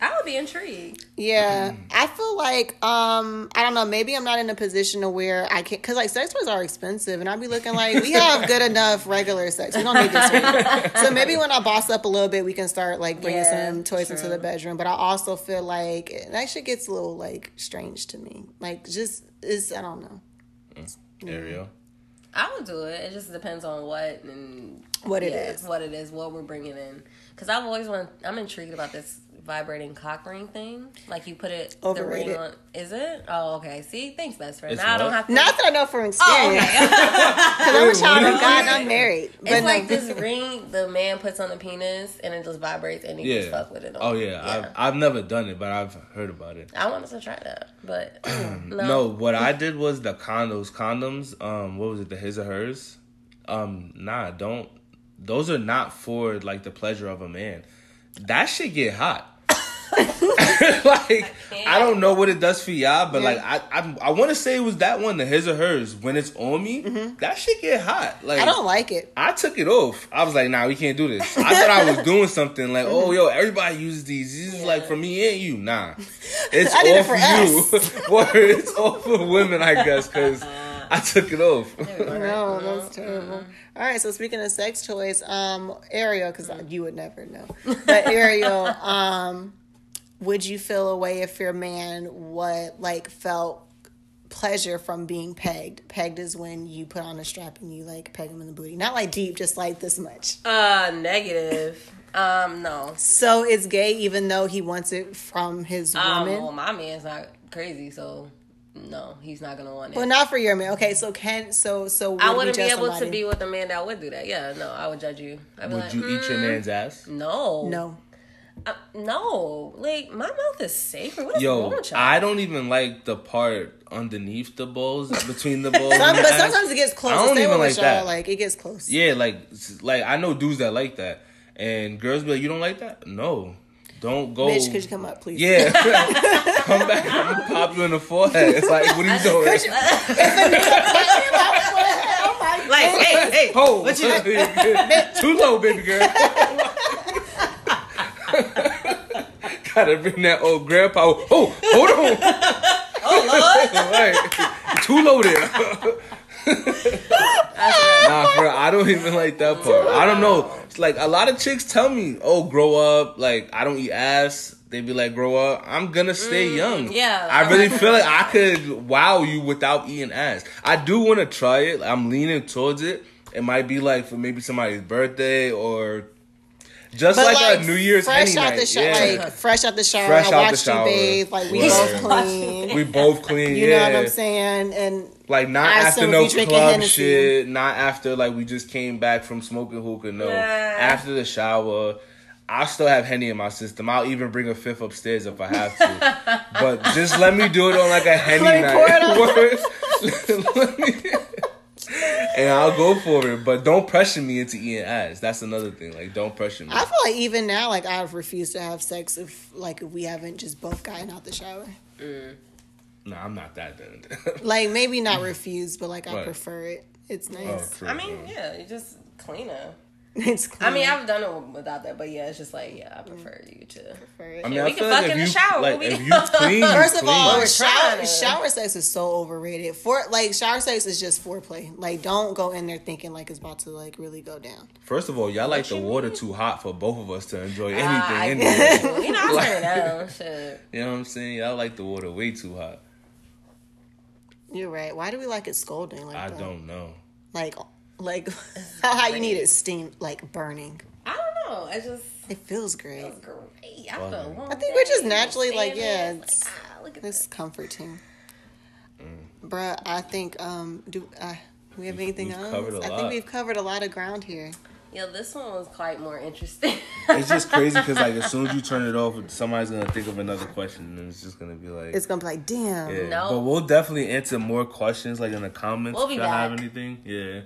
I would be intrigued. Yeah, I feel like um I don't know. Maybe I'm not in a position to where I can because like sex toys are expensive, and I'd be looking like we have good <laughs> enough regular sex. We don't need this. One. So maybe when I boss up a little bit, we can start like bringing Yeah, some toys into the bedroom. But I also feel like that shit gets a little like strange to me. Like just it's I don't know Ariel. I would do it. It just depends on what and what it yeah, is. what it is, what we're bringing in. Because I've always want. I'm intrigued about this vibrating cock ring thing. Like you put it Overrated. the ring on. Is it? Oh, okay. See, thanks, best friend. It's now I don't have to. Not that I know from Oh, experience. <laughs> <laughs> okay. Because I'm a child of God and I'm married. But it's no. like this ring the man puts on the penis and it just vibrates and you just Yeah. fuck with it. Oh yeah, I've, I've never done it, but I've heard about it. I wanted to try that, but <clears throat> no. No, what I did was the condos, condoms. Um, what was it? The his or hers. Um, nah, don't. Those are not for like the pleasure of a man. That shit get hot. <laughs> like I don't know what it does for y'all, but like I I, I want to say it was that one, the his or hers. When it's on me, that shit get hot. Like I don't like it. I took it off. I was like, nah, we can't do this. I thought I was <laughs> doing something like, oh, yo, everybody uses these. This is like for me and you. Nah, <laughs> it's I did all it for, for you. Word, it's all for women, I guess, because I took it off. No, that's terrible. All right, so speaking of sex toys, um, Ariel, because you would never know, but Ariel, um, would you feel a way if your man what like felt pleasure from being pegged? Pegged is when you put on a strap and you like peg him in the booty, not like deep, just like this much. Uh, negative. Um, no. So it's gay, even though he wants it from his Um, woman. well, my man's not crazy, so no, he's not gonna want it. Well, not for your man. Okay, so can so so would I wouldn't be judge able somebody? to be with a man that would do that. Yeah, no, I would judge you. I'd be Would like, you eat your "Mm, man's ass? No, No, Uh, no. Like my mouth is sacred. What is wrong Yo, with y'all? I don't even like the part underneath the balls, between the. <laughs> Some- and but sometimes it gets close. I don't even like that. Like it gets close. Yeah, like like I know dudes that like that, and girls be like, "You don't like that? No, don't go." Bitch, could you come up, please? Yeah, <laughs> come back. I'm gonna pop you in the forehead. It's like, what are you doing? oh <laughs> my like, hey, hey, Oh, what you too low, baby girl. Gotta bring that old grandpa. Oh, hold on. <laughs> oh lord. <laughs> Too low there. <laughs> nah, for I don't even like that part. I don't know. It's like a lot of chicks tell me, "Oh, grow up." Like I don't eat ass. They be like, "Grow up." I'm gonna stay mm, young. yeah. I really feel like I could wow you without eating ass. I do want to try it. I'm leaning towards it. It might be like for maybe somebody's birthday or just But like, a New Year's fresh Henny out night. the shower, yeah. like fresh out the shower. Fresh I out the watched shower. you bathe. Like we Word. both <laughs> clean. we both clean. you yeah. know what I'm saying? And Like not I after no if you drinking club shit, not after like we just came back from smoking hookah. No, after the shower, I still have henny in my system. I'll even bring a fifth upstairs if I have to. <laughs> but just let me do it on like a henny Let me pour night. <laughs> Let me- and I'll go for it. But don't pressure me into eating ass. That's another thing. Like don't pressure me. I feel like even now, like I've refused to have sex if like if we haven't just both gotten out the shower. Mm. no, I'm not that then. <laughs> Like maybe not refuse, but like I Right. prefer it. It's Oh, nice. true. I mean, yeah, you just cleaner. <laughs> It's. I mean. I've done it without that, but yeah, it's just like, yeah, I prefer you to. prefer it. I mean, Yeah, I we can like fuck if in the you- shower, Like we'll if <laughs> you clean, First of all, We're shower, shower sex is so overrated. For like shower sex is just foreplay. Like don't go in there thinking like it's about to like really go down. First of all, y'all like the you water too hot for both of us to enjoy anything Ah, I- anyway. You know, I turn it <laughs> down. Shit. You know what I'm saying? Y'all like the water way too hot. You're right. Why do we like it scolding like I that? don't know. Like like <laughs> how you need it steam like burning. I don't know. It's just It feels great. it's great. After a long I think we're just naturally, like, yeah, it's it's- like, ah, look at It's this. comforting. Mm. Bruh, I think um do uh, we have anything we've else? covered a I lot. think we've covered a lot of ground here. Yeah, this one was quite more interesting. <laughs> It's just crazy because like as soon as you turn it off, somebody's gonna think of another question, and it's just gonna be like, It's gonna be like, damn. yeah. No. But we'll definitely answer more questions like in the comments We'll be if y'all have anything. Yeah,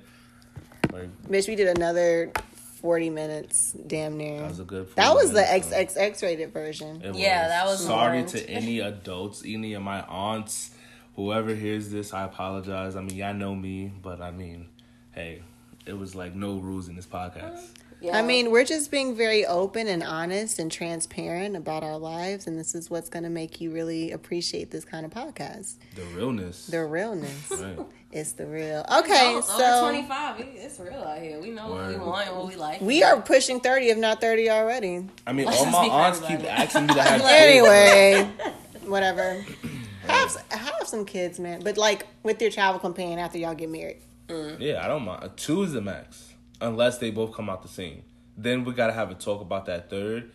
like Bitch, we did another forty minutes, damn near. that was a good. That was the minutes, though. XXX rated version. It Yeah, that was Sorry more- to any adults, any of my aunts, whoever hears this. I apologize. I mean, y'all know me, but I mean, hey, it was like no rules in this podcast. yeah. I mean, we're just being very open and honest and transparent about our lives, and this is what's gonna make you really appreciate this kind of podcast. The realness. The realness. Right. It's the real. Okay, Oh, so over 25. It's real out here. We know what we want and what we like. we are pushing thirty, if not thirty already. I mean, <laughs> Let's all my be aunts keep everybody. asking me to have <laughs> kids. Anyway, <laughs> whatever. <clears throat> Have have some kids, man. But like with your travel companion after y'all get married. Mm. Yeah, I don't mind. Two is the max, unless they both come out the same. Then we gotta have a talk about that third.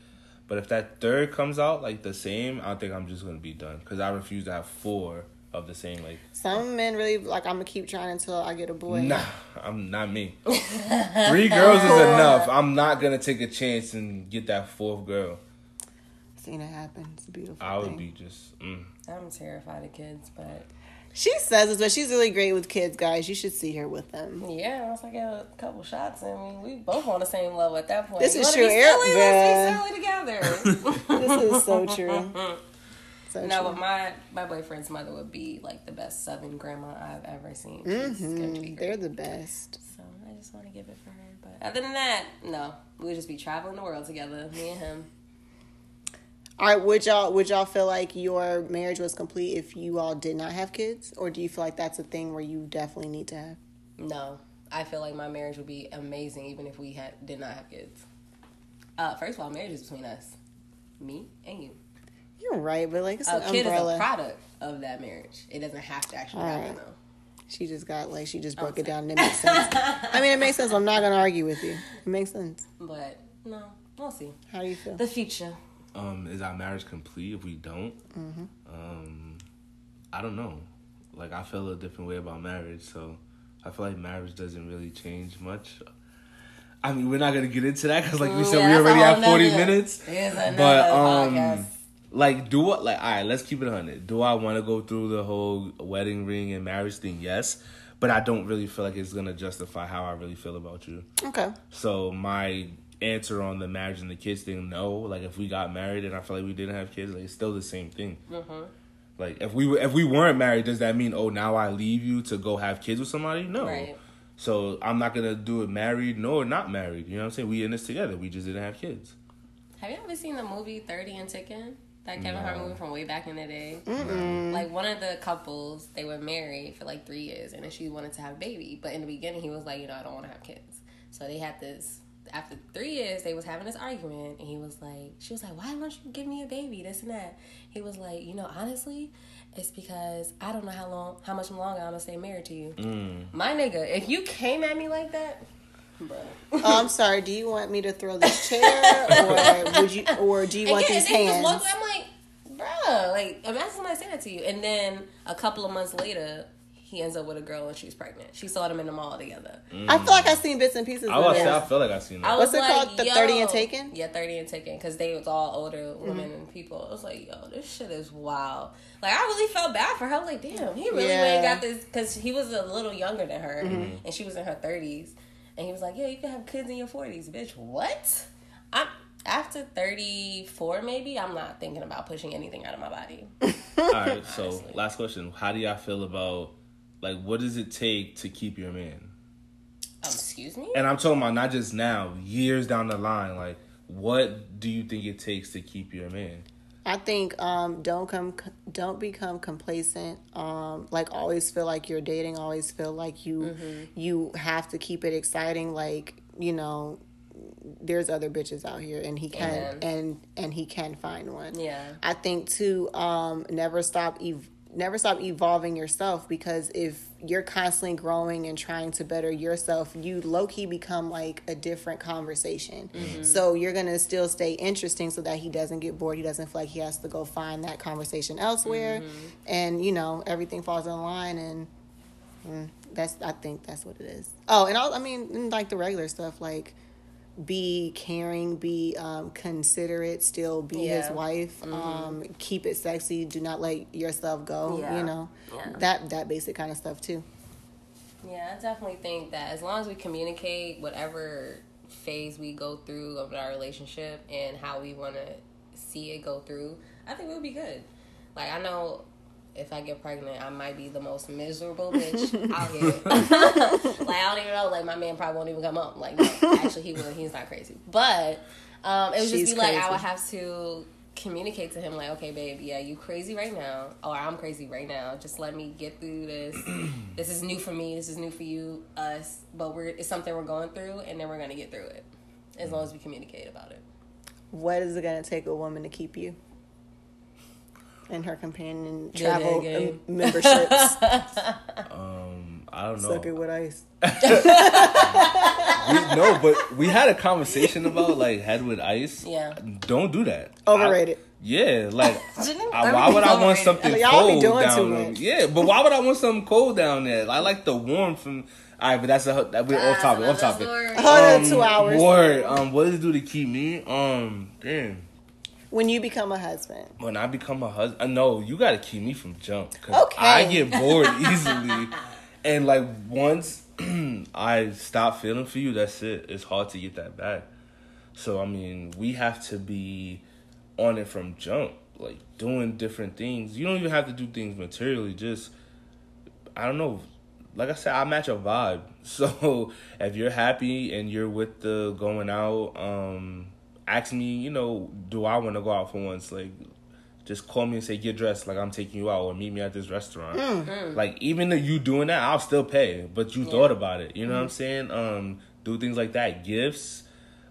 But if that third comes out like the same, I think I'm just gonna be done because I refuse to have four of the same. Like some men really like I'm gonna keep trying until I get a boy. Nah, I'm not me. <laughs> Three girls is enough. I'm not gonna take a chance and get that fourth girl. Seen it happen. It's a beautiful. I would thing. be just. Mm. I'm terrified of kids, but She says this, but she's really great with kids, guys. You should see her with them. yeah, once I get a couple shots, I mean, we both on the same level at that point. This You is wanna true, Be silly? Eric- Let's be silly together. <laughs> This is so true. <laughs> So no, true. but my my boyfriend's mother would be like the best Southern grandma I've ever seen. She's gonna be Mhm. They're the best. So I just want to give it for her. But other than that, no, we'll just be traveling the world together, me and him. All right, would y'all would y'all feel like your marriage was complete if you all did not have kids, or do you feel like that's a thing where you definitely need to have? No, I feel like my marriage would be amazing even if we had did not have kids. Uh, first of all, marriage is between us, me and you. You're right, but like it's A an kid umbrella. is a product of that marriage. It doesn't have to actually happen Alright. though. she just got like she just broke it down and it makes sense. I mean, it makes sense. I'm not gonna argue with you. It makes sense. But no, we'll see. How do you feel? The future. Um, is our marriage complete if we don't? Mm-hmm. Um, I don't know. Like I feel a different way about marriage, so I feel like marriage doesn't really change much. I mean, we're not gonna get into that because, like we Mm, said, yeah, we already have forty minutes. There's But um, podcast. Like, do what? Like, all right, let's keep it hundred. Do I want to go through the whole wedding ring and marriage thing? Yes, but I don't really feel like it's gonna justify how I really feel about you. Okay. So my answer on the marriage and the kids thing, no. Like if we got married and I feel like we didn't have kids, like it's still the same thing. Mm-hmm. Like if we were, if we weren't married, does that mean oh now I leave you to go have kids with somebody? No. Right. So I'm not gonna do it married nor not married. You know what I'm saying? We in this together. We just didn't have kids. Have you ever seen the movie Thirty and Ticking? That Kevin Hart movie from way back in the day. Mm-mm. Like one of the couples, they were married for like three years, and then she wanted to have a baby. But in the beginning, he was like, you know, I don't want to have kids. So they had this. After three years, they was having this argument, and he was like, she was like, why don't you give me a baby? This and that. He was like, you know, honestly, it's because I don't know how long, how much longer I'm gonna stay married to you. Mm. My nigga, if you came at me like that, bro. Oh, I'm sorry. Do you want me to throw this chair, or would you, or do you want yeah, these and then he hands? just walked. I'm like, bruh, like imagine somebody saying that to you, and then a couple of months later, he ends up with a girl and she's pregnant. She saw them in the mall together. I feel like I've seen bits and pieces. I of was. I feel like I've seen I that. was What's it like, called? The yo. 30 and Taken? Yeah, thirty and taken because they was all older women Mm-hmm. and people. I was like, yo, this shit is wild. Like I really felt bad for her. I was like, damn, he really Yeah. ain't got this because he was a little younger than her Mm-hmm. and she was in her thirties, and he was like, yeah, you can have kids in your forties, bitch. What? I'm after thirty four, maybe. I'm not thinking about pushing anything out of my body. All right. <laughs> So last question: How do y'all feel about like what does it take to keep your man? Um, excuse me. And I'm talking about not just now, years down the line. Like, what do you think it takes to keep your man? I think um, don't come don't become complacent. Um, like always feel like you're dating. Always feel like you Mm-hmm. you have to keep it exciting. Like you know, there's other bitches out here, and he can Amen. and and he can find one. Yeah. I think too. Um, never stop. Ev- never stop evolving yourself because if you're constantly growing and trying to better yourself, you low key become like a different conversation. So you're gonna still stay interesting so that he doesn't get bored. He doesn't feel like he has to go find that conversation elsewhere, and you know everything falls in line and. mm, that's I think that's what it is. Oh, and I, I mean like the regular stuff like be caring, be um, considerate, still be his Yeah. wife. Um, keep it sexy. Do not let yourself go. Yeah. You know Yeah. that that basic kind of stuff too. Yeah, I definitely think that as long as we communicate whatever phase we go through of our relationship and how we want to see it go through, I think we'll be good. Like I know if I get pregnant, I might be the most miserable <laughs> bitch out here. <laughs> like I don't even know. Like my man probably won't even come up. Like no, actually he will. He's not crazy, but um, it would just She's be like I would have to communicate to him like, okay, babe, yeah, you crazy right now, or I'm crazy right now. Just let me get through this. <clears throat> this is new for me. This is new for you, us. But we're it's something we're going through, and then we're gonna get through it as long as we communicate about it. What is it gonna take a woman to keep you? And her companion travel head game. um, <laughs> memberships. <laughs> Um, I don't know. Suck it with ice. <laughs> we, no, but we had a conversation about like head with ice. Yeah. Don't do that. Overrated. I, yeah, like I, why would I want overrated. something Y'all be cold doing down there? Yeah, but why would I want something cold down there? I like the warmth from. All right, but that's a that we're off topic. Off topic. story. Another Um, two hours. Word. Um, what does it do to keep me? Um, damn. When you become a husband. When I become a husband, uh, no, you gotta keep me from jump. Cause Okay. I get bored <laughs> easily, and like once <clears throat> I stop feeling for you, that's it. It's hard to get that back. So I mean, we have to be on it from jump, like doing different things. You don't even have to do things materially. Just I don't know. Like I said, I match a vibe. <laughs> So if you're happy and you're with the going out, um, ask me. You know, do I want to go out for once? Like, just call me and say get dressed. Like I'm taking you out, or meet me at this restaurant. Like even if you doing that, I'll still pay. But you thought about it. You know what I'm saying? Um, do things like that. Gifts.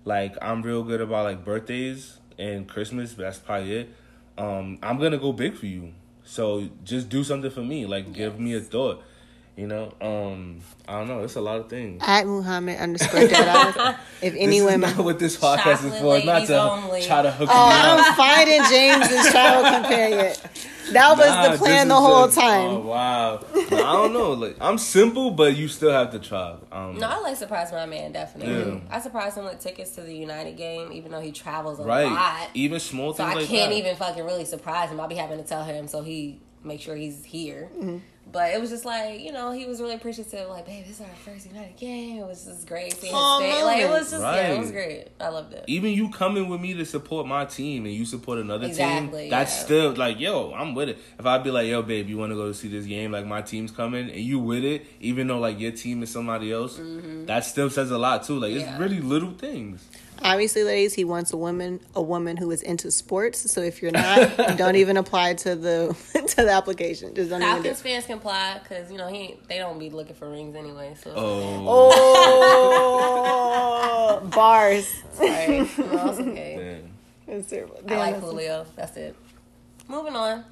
Like I'm real good about like birthdays and Christmas. But that's probably it. Um, I'm gonna go big for you. So just do something for me. Like give me a thought. You know, um, I don't know. It's a lot of things. At Muhammad underscore Dad. <laughs> If any this is women. not what this podcast is for. It's not to only. try to hook Oh, me up. I'm finding James's <laughs> travel companion. That was Nah, the plan the whole just- time. Oh wow! Nah, I don't know. Like I'm simple, but you still have to try. Um, No, I like surprise my man definitely. Yeah. I surprised him with tickets to the United game, even though he travels a right? lot. Even small So things I like can't that. even fucking really surprise him. I'll be having to tell him so he make sure he's here. Mm-hmm. But it was just like you know he was really appreciative. Like, babe, this is our first United game. It was just great seeing his Like it was just yeah, it was great. I loved it. Even you coming with me to support my team and you support another Exactly, team, that's yeah. still like, yo, I'm with it. If I'd be like, yo, babe, you want to go to see this game? Like my team's coming, and you with it, even though like your team is somebody else, that still says a lot too. Like it's Mm-hmm. Yeah. really little things. Obviously, ladies, he wants a woman, a woman who is into sports. So if you're not, <laughs> don't even apply to the <laughs> to the application. Just don't even do. Falcons it. fans can apply because you know he they don't be looking for rings anyway. So Oh, Oh, <laughs> bars. sorry, no, it's okay. man. It's terrible. I like Julio. That's it. Moving on.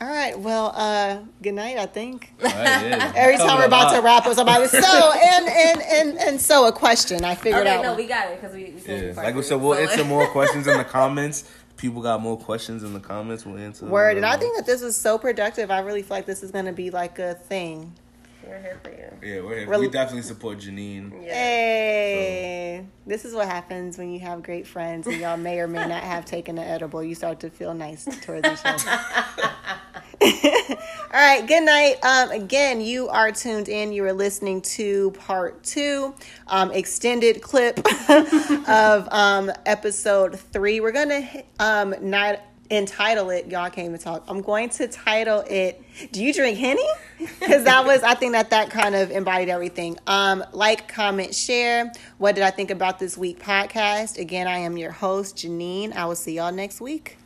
All right. Well, uh, good night. I think. All right, yeah. <laughs> Every time we're about to lot. wrap up, somebody so <laughs> and and and and so a question. I figured Okay, out. no, we got it because we. we Yeah, finished like we said, we'll So, answer more questions in the <laughs> comments. People got more questions in the comments. We'll answer. them. Word, and I think that this is so productive. I really feel like this is going to be like a thing. We're here for you. Yeah, we're here. Rel- we definitely support Janine. Yeah. Hey, this is what happens when you have great friends and y'all may or may not have taken an edible. You start to feel nice towards each other. <laughs> All right, good night. Um, again, you are tuned in. You are listening to part two, um, extended clip <laughs> of um, episode three. We're gonna um, not entitle it. Y'all came to talk. I'm going to title it. Do you drink henny? <laughs> Because that was, I think that that kind of embodied everything. Um, like, comment, share. What did I think about this week podcast? Again, I am your host, Janine. I will see y'all next week.